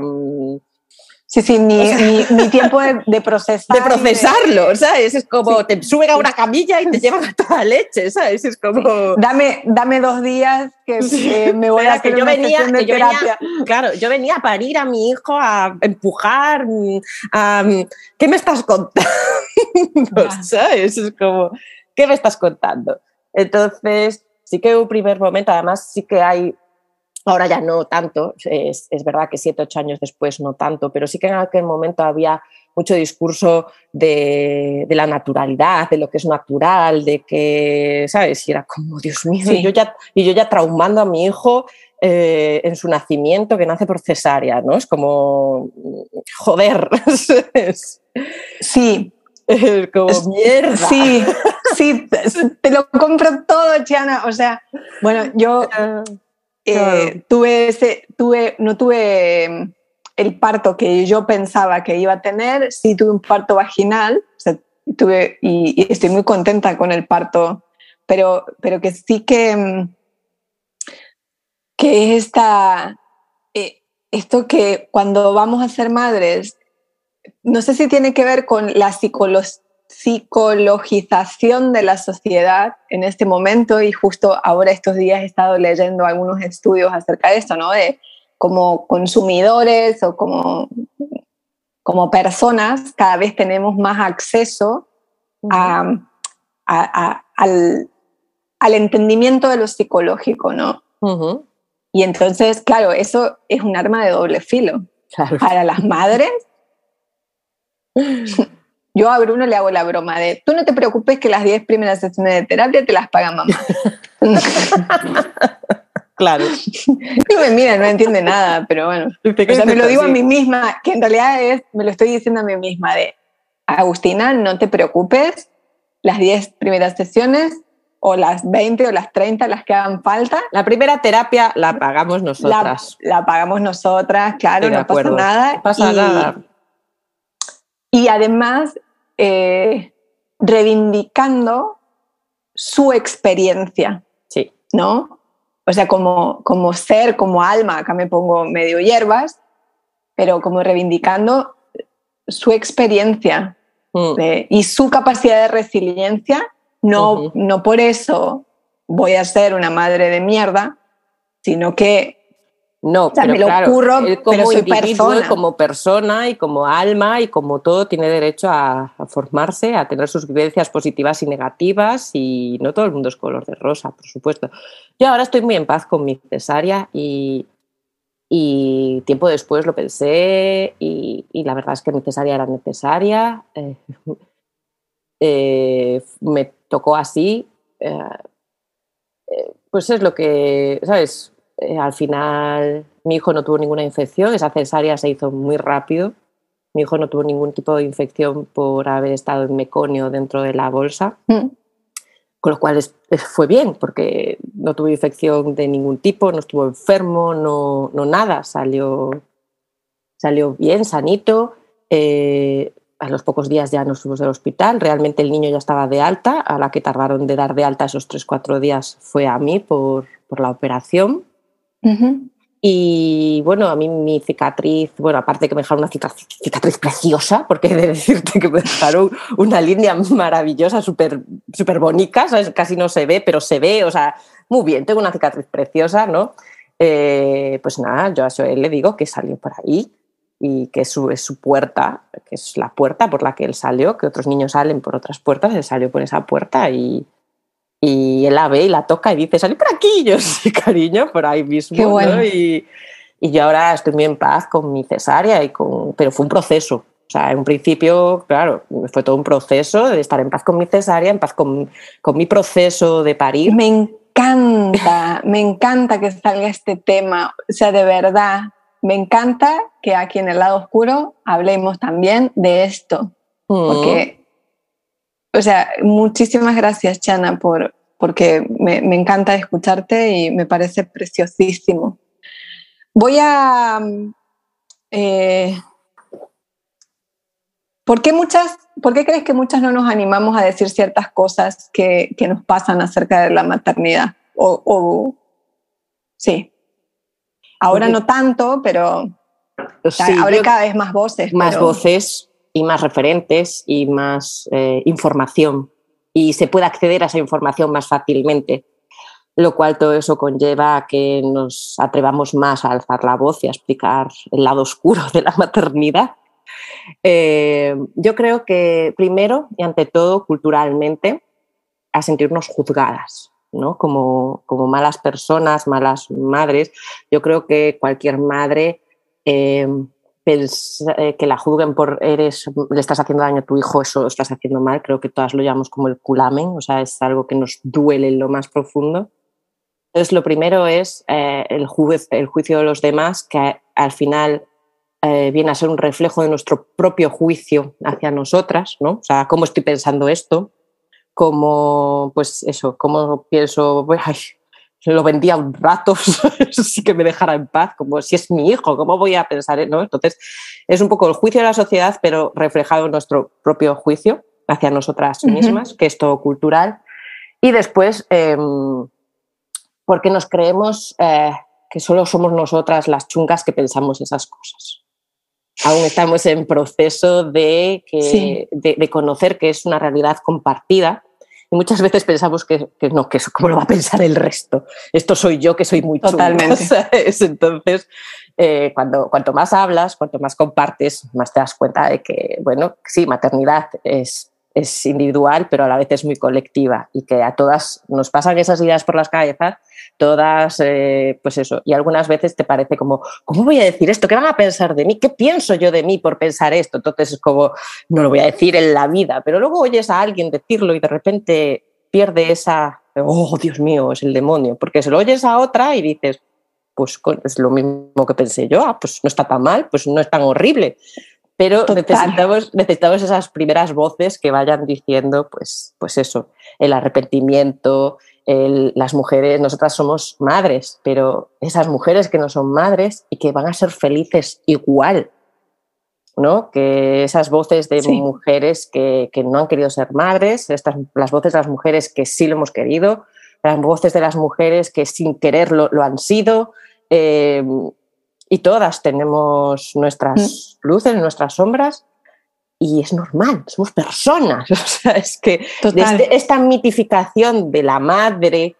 Sí, sí, ni, ni, tiempo de, de, procesar. De procesarlo, ¿sabes? Es como te suben a una camilla y te llevan a toda leche, ¿sabes? Es como. Dame, dame dos días que me voy a hacer que yo venía, que yo venía, Claro, yo venía a parir a mi hijo, a empujar, a. ¿Qué me estás contando? ¿Sabes? Es como. ¿Qué me estás contando? Entonces, sí que un primer momento, además, sí que hay Ahora ya no tanto, es, verdad que siete, ocho años después no tanto, pero sí que en aquel momento había mucho discurso de, la naturalidad, de lo que es natural, de que, ¿sabes? Y era como, Dios mío, y, yo ya, y yo ya traumando a mi hijo eh, en su nacimiento, que nace por cesárea, ¿no? Es como, joder. sí. como mierda. Sí, sí, te lo compro todo, Chiana. O sea, bueno, yo eh, tuve ese, tuve, no tuve mm, el parto que yo pensaba que iba a tener, sí tuve un parto vaginal, tuve, y, estoy muy contenta con el parto, pero, pero que sí que, mm, que es esta, eh, esto que cuando vamos a ser madres, no sé si tiene que ver con la psicologización de la sociedad en este momento y justo ahora estos días he estado leyendo algunos estudios acerca de esto, ¿no? De como consumidores o como, como personas cada vez tenemos más acceso a, al, al, entendimiento de lo psicológico, ¿no? Y entonces, claro, eso es un arma de doble filo. Para las madres, yo a Bruno le hago la broma de, tú no te preocupes que las 10 primeras sesiones de terapia te las paga mamá. claro. Y me mira, no entiende nada, pero bueno. O sea, me lo digo a mí misma, que en realidad es, me lo estoy diciendo a mí misma de, Agustina, no te preocupes, las 10 primeras sesiones o las 20 o las 30 las que hagan falta. La primera terapia la pagamos nosotras. La, pagamos nosotras, claro, no pasa nada. No pasa nada. Y además, eh, reivindicando su experiencia. Sí. ¿No? O sea, como, como ser, como alma, acá me pongo medio hierbas, pero como reivindicando su experiencia mm. y su capacidad de resiliencia no, no por eso voy a ser una madre de mierda, sino que no, pero me lo claro, como individuo, como persona y como alma y como todo tiene derecho a, formarse, a tener sus vivencias positivas y negativas y no todo el mundo es color de rosa, por supuesto. Yo ahora estoy muy en paz con mi cesárea y, y tiempo después lo pensé y, la verdad es que mi cesárea era necesaria. Eh, eh, me tocó así, eh, pues es lo que, ¿sabes? Eh, al final mi hijo no tuvo ninguna infección, esa cesárea se hizo muy rápido. Mi hijo no tuvo ningún tipo de infección por haber estado en meconio dentro de la bolsa, mm. con lo cual fue bien, porque no tuvo infección de ningún tipo, no estuvo enfermo, no, no nada, salió, salió bien, sanito a los pocos días ya nos fuimos del hospital. Realmente el niño ya estaba de alta. A la que tardaron de dar de alta esos 3-4 días fue a mí por, por la operación. Y bueno, a mí mi cicatriz, bueno, aparte que me dejaron una cicatriz, preciosa, porque he de decirte que me dejaron una línea maravillosa, súper super bonita, casi no se ve, pero se ve, o sea, muy bien, tengo una cicatriz preciosa, ¿no? Eh, pues nada, yo a él le digo que salió por ahí y que su, es su puerta, que es la puerta por la que él salió, que otros niños salen por otras puertas, él salió por esa puerta y, y él la ve y la toca y dice, salí por aquí, yo sí, cariño, por ahí mismo. y, y, yo ahora estoy muy en paz con mi cesárea, y con, pero fue un proceso. O sea, en un principio, claro, fue todo un proceso de estar en paz con mi cesárea, en paz con, con mi proceso de parir. Me encanta, me encanta que salga este tema. O sea, de verdad, me encanta que aquí en el lado oscuro hablemos también de esto. Porque, o sea, muchísimas gracias, Chana, por, porque me, encanta escucharte y me parece preciosísimo. Voy a... Eh, ¿por, qué muchas, ¿Por qué crees que muchas no nos animamos a decir ciertas cosas que, que nos pasan acerca de la maternidad? O, o sí. Ahora no tanto, pero ahora cada vez más voces. Más voces y más referentes y más eh, información. Y se puede acceder a esa información más fácilmente, lo cual todo eso conlleva a que nos atrevamos más a alzar la voz y a explicar el lado oscuro de la maternidad. Eh, yo creo que primero y ante todo culturalmente a sentirnos juzgadas como, malas personas, malas madres. Yo creo que cualquier madre eh, que la juzguen por eres, le estás haciendo daño a tu hijo, eso lo estás haciendo mal. Creo que todas lo llamamos como el culamen, o sea, es algo que nos duele en lo más profundo. Entonces, lo primero es eh, el, el, juicio de los demás, que al final viene a ser un reflejo de nuestro propio juicio hacia nosotras, ¿no? O sea, ¿cómo estoy pensando esto? como, pues eso, como pienso, ay, lo vendía un rato, sí que me dejara en paz, como si es mi hijo, ¿cómo voy a pensar? ¿no? Entonces, es un poco el juicio de la sociedad, pero reflejado en nuestro propio juicio hacia nosotras mismas, que es todo cultural. Y después, em, porque nos creemos eh, que solo somos nosotras las chungas que pensamos esas cosas. aún estamos en proceso de, de, conocer que es una realidad compartida. Y muchas veces pensamos que, no, que eso, ¿cómo lo va a pensar el resto? Esto soy yo que soy muy Totalmente. Entonces, eh, cuando, cuanto más hablas, cuanto más compartes, más te das cuenta de que, bueno, sí, maternidad es es individual, pero a la vez es muy colectiva y que a todas nos pasan esas ideas por las cabezas, todas, eh, pues eso, y algunas veces te parece como, ¿cómo voy a decir esto? ¿Qué van a pensar de mí? ¿Qué pienso yo de mí por pensar esto? Entonces es como, no lo voy a decir en la vida, pero luego oyes a alguien decirlo y de repente pierde esa, oh, Dios mío, es el demonio, porque se lo oyes a otra y dices, pues es lo mismo que pensé yo, ah, pues no está tan mal, pues no es tan horrible pero necesitamos, necesitamos esas primeras voces que vayan diciendo, pues, pues eso, el arrepentimiento, las mujeres, nosotras somos madres, pero esas mujeres que no son madres y que van a ser felices igual, ¿no? Que esas voces de mujeres que, que, no han querido ser madres, estas, las voces de las mujeres que sí lo hemos querido, las voces de las mujeres que sin quererlo lo han sido, eh, y todas tenemos nuestras mm. luces, nuestras sombras y es normal, somos personas. O sea, es que desde esta mitificación de la madre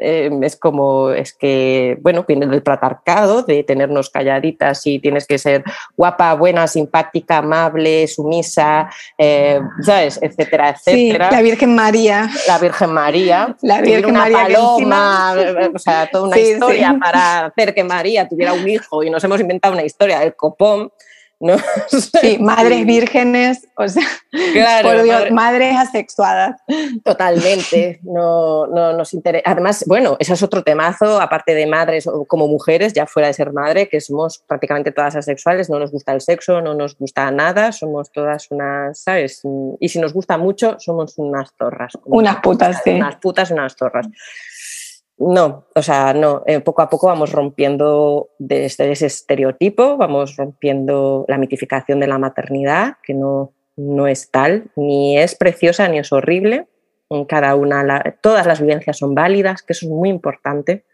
Em, es como, es que, bueno, viene del patriarcado, de tenernos calladitas y tienes que ser guapa, buena, simpática, amable, sumisa, eh, ¿sabes? Etcétera, etcétera. la Virgen María. La Virgen María. La Virgen una María paloma, o sea, toda una historia para hacer que María tuviera un hijo y nos hemos inventado una historia del copón. ¿No? Sí, madres vírgenes, o sea, por Dios, madres asexuadas. Totalmente, no, no nos interesa. Además, bueno, ese es otro temazo, aparte de madres como mujeres, ya fuera de ser madre, que somos prácticamente todas asexuales, no nos gusta el sexo, no nos gusta nada, somos todas unas, ¿sabes? Y si nos gusta mucho, somos unas zorras. Unas putas, sí. Unas putas, unas zorras. No, o sea, no, eh, poco a poco vamos rompiendo desde ese estereotipo, vamos rompiendo la mitificación de la maternidad, que no, no es tal, ni es preciosa ni es horrible. En cada una, todas las vivencias son válidas, que eso es muy importante,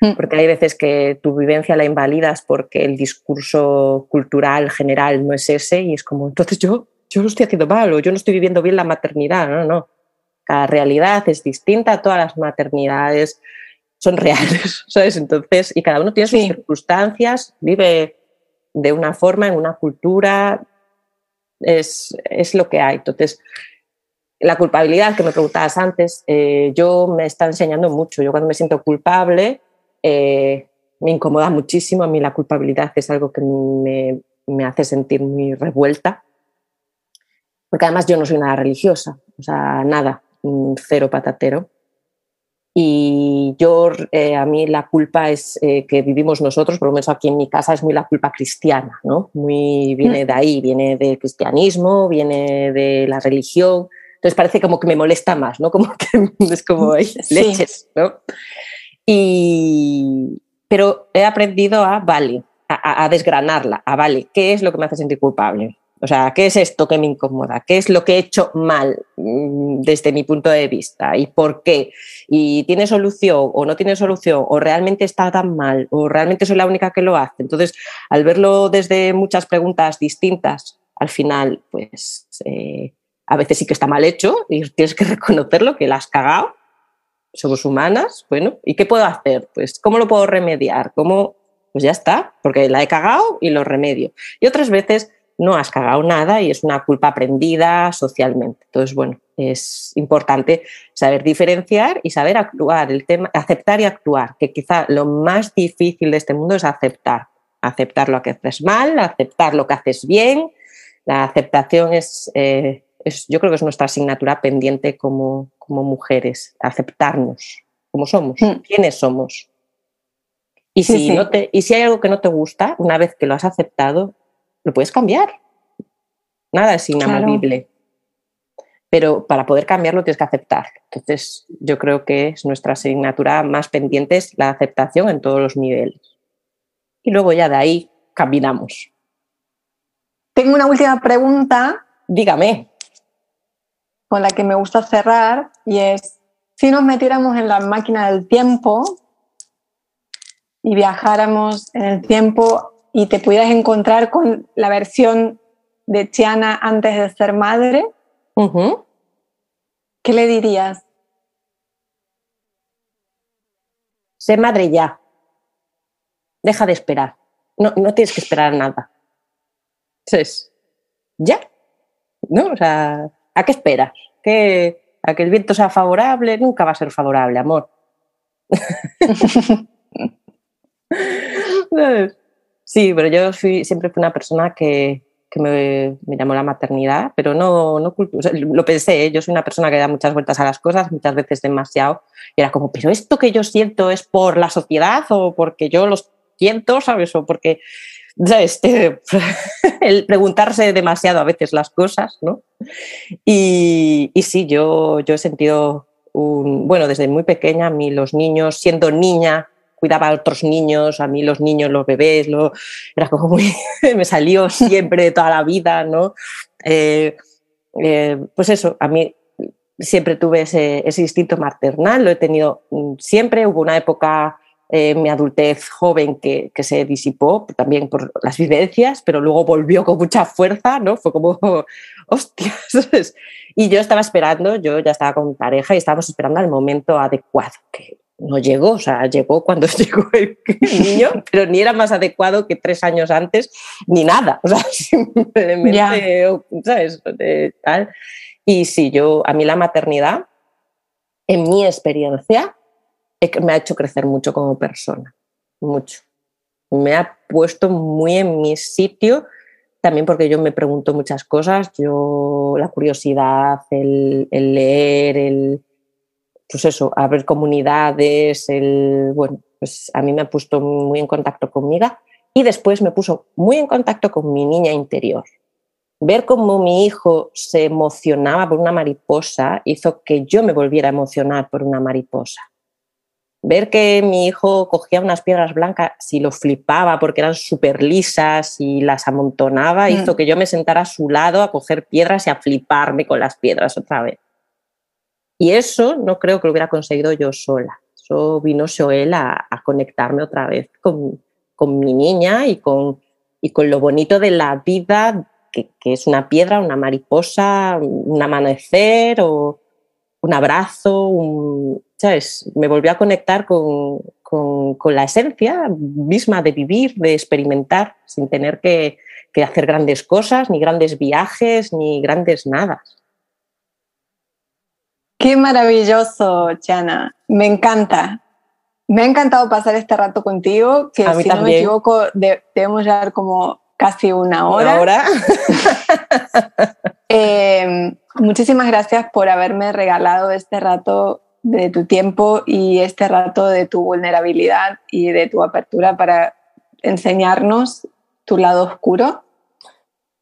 mm. porque hay veces que tu vivencia la invalidas porque el discurso cultural general no es ese y es como, entonces yo, yo lo estoy haciendo mal o yo no estoy viviendo bien la maternidad. No, no. Cada realidad es distinta, todas las maternidades son reales, ¿sabes? Entonces, y cada uno tiene sus circunstancias, vive de una forma, en una cultura, es, lo que hay. Entonces, la culpabilidad que me preguntabas antes, eh, yo me está enseñando mucho. Yo cuando me siento culpable, eh, me incomoda muchísimo. A mí la culpabilidad es algo que me, me hace sentir muy revuelta. Porque además yo no soy nada religiosa, o sea, nada, cero patatero. Y yo, eh, a mí la culpa es eh, que vivimos nosotros, por lo menos aquí en mi casa, es muy la culpa cristiana, ¿no? Muy, viene mm. de ahí, viene del cristianismo, viene de la religión. Entonces parece como que me molesta más, ¿no? Como que es como hay leches, ¿no? Y, pero he aprendido a, vale, a, a desgranarla, a, vale, ¿qué es lo que me hace sentir culpable? O sea, ¿qué es esto que me incomoda? ¿Qué es lo que he hecho mal desde mi punto de vista? ¿Y por qué? ¿Y tiene solución o no tiene solución? ¿O realmente está tan mal? ¿O realmente soy la única que lo hace? Entonces, al verlo desde muchas preguntas distintas, al final, pues eh, a veces sí que está mal hecho y tienes que reconocerlo, que la has cagado. Somos humanas, bueno, ¿y qué puedo hacer? Pues, ¿cómo lo puedo remediar? ¿Cómo? Pues ya está, porque la he cagado y lo remedio. Y otras veces no has cagado nada y es una culpa aprendida socialmente. Entonces, bueno, es importante saber diferenciar y saber actuar, el tema, aceptar y actuar, que quizá lo más difícil de este mundo es aceptar, aceptar lo que haces mal, aceptar lo que haces bien. La aceptación es, eh, yo creo que es nuestra asignatura pendiente como, como mujeres, aceptarnos como somos, mm. quiénes somos. Y si, No te, y si hay algo que no te gusta, una vez que lo has aceptado, lo puedes cambiar. Nada es inamovible. Pero para poder cambiarlo tienes que aceptar. Entonces, yo creo que es nuestra asignatura más pendiente es la aceptación en todos los niveles. Y luego ya de ahí caminamos. Tengo una última pregunta. Dígame. Con la que me gusta cerrar y es, si nos metiéramos en la máquina del tiempo y viajáramos en el tiempo y te pudieras encontrar con la versión de Tiana antes de ser madre, ¿qué le dirías? Sé madre ya. Deja de esperar. No, no tienes que esperar nada. Entonces, ya. ¿No? O sea, ¿a qué esperas? ¿Que, ¿A que el viento sea favorable? Nunca va a ser favorable, amor. sí, pero yo fui, siempre fui una persona que, me, me, llamó la maternidad, pero no, no lo pensé, ¿eh? yo soy una persona que da muchas vueltas a las cosas, muchas veces demasiado, y era como, pero esto que yo siento es por la sociedad o porque yo lo siento, ¿sabes? O porque, ¿sabes? el preguntarse demasiado a veces las cosas, ¿no? Y, y sí, yo, yo he sentido un, bueno, desde muy pequeña, a mí los niños, siendo niña, cuidaba a otros niños, a mí los niños, los bebés, lo, era como muy, me salió siempre toda la vida, ¿no? Eh, eh, pues eso, a mí siempre tuve ese, ese, instinto maternal, lo he tenido mm, siempre, hubo una época en mi adultez joven que, que, se disipó también por las vivencias, pero luego volvió con mucha fuerza, ¿no? Fue como, hostias, y yo estaba esperando, yo ya estaba con pareja y estábamos esperando al momento adecuado, que no llegó, o sea, llegó cuando llegó el niño, pero ni era más adecuado que tres años antes, ni nada, o sea, simplemente, ¿sabes? Y sí, yo, a mí la maternidad, en mi experiencia, me ha hecho crecer mucho como persona, mucho. Me ha puesto muy en mi sitio, también porque yo me pregunto muchas cosas, yo la curiosidad, el leer, el, pues eso, a ver comunidades, el, bueno, pues a mí me ha puesto muy en contacto conmigo y después me puso muy en contacto con mi niña interior. Ver cómo mi hijo se emocionaba por una mariposa hizo que yo me volviera a emocionar por una mariposa. Ver que mi hijo cogía unas piedras blancas y lo flipaba porque eran súper lisas y las amontonaba, hizo mm. que yo me sentara a su lado a coger piedras y a fliparme con las piedras otra vez. Y eso no creo que lo hubiera conseguido yo sola. Eso vino Joel a, conectarme otra vez con, con, mi niña y con, y con lo bonito de la vida, que, que, es una piedra, una mariposa, un amanecer o un abrazo, un, ¿sabes? Me volvió a conectar con, con, con, la esencia misma de vivir, de experimentar, sin tener que, que hacer grandes cosas, ni grandes viajes, ni grandes nada. Qué maravilloso, Chana. Me encanta. Me ha encantado pasar este rato contigo, que si no me equivoco debemos llevar como casi una hora. Una hora. eh, muchísimas gracias por haberme regalado este rato de tu tiempo y este rato de tu vulnerabilidad y de tu apertura para enseñarnos tu lado oscuro,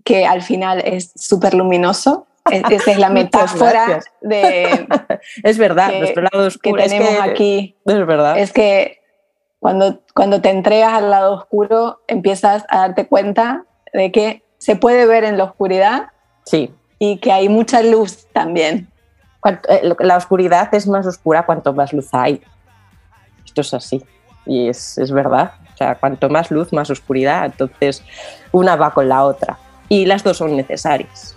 que al final es súper luminoso esa es la metáfora de... es verdad, nuestro lado oscuro. Que tenemos aquí. Es verdad. Es que cuando, cuando te entregas al lado oscuro, empiezas a darte cuenta de que se puede ver en la oscuridad. Sí. Y que hay mucha luz también. Eh, la oscuridad es más oscura cuanto más luz hay. Esto es así. Y es, es verdad. O sea, cuanto más luz, más oscuridad. Entonces, una va con la otra. Y las dos son necesarias.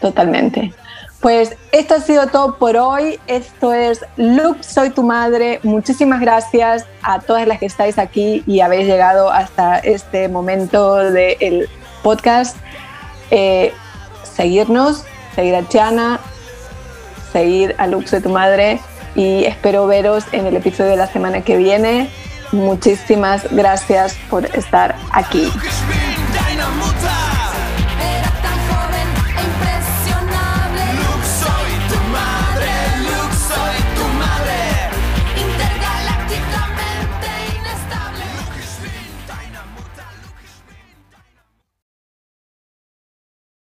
Totalmente. Pues esto ha sido todo por hoy. Esto es Look, soy tu madre. Muchísimas gracias a todas las que estáis aquí y habéis llegado hasta este momento del podcast. Eh, seguirnos, seguir a Chana, seguir a Look, soy tu madre y espero veros en el episodio de la semana que viene. Muchísimas gracias por estar aquí.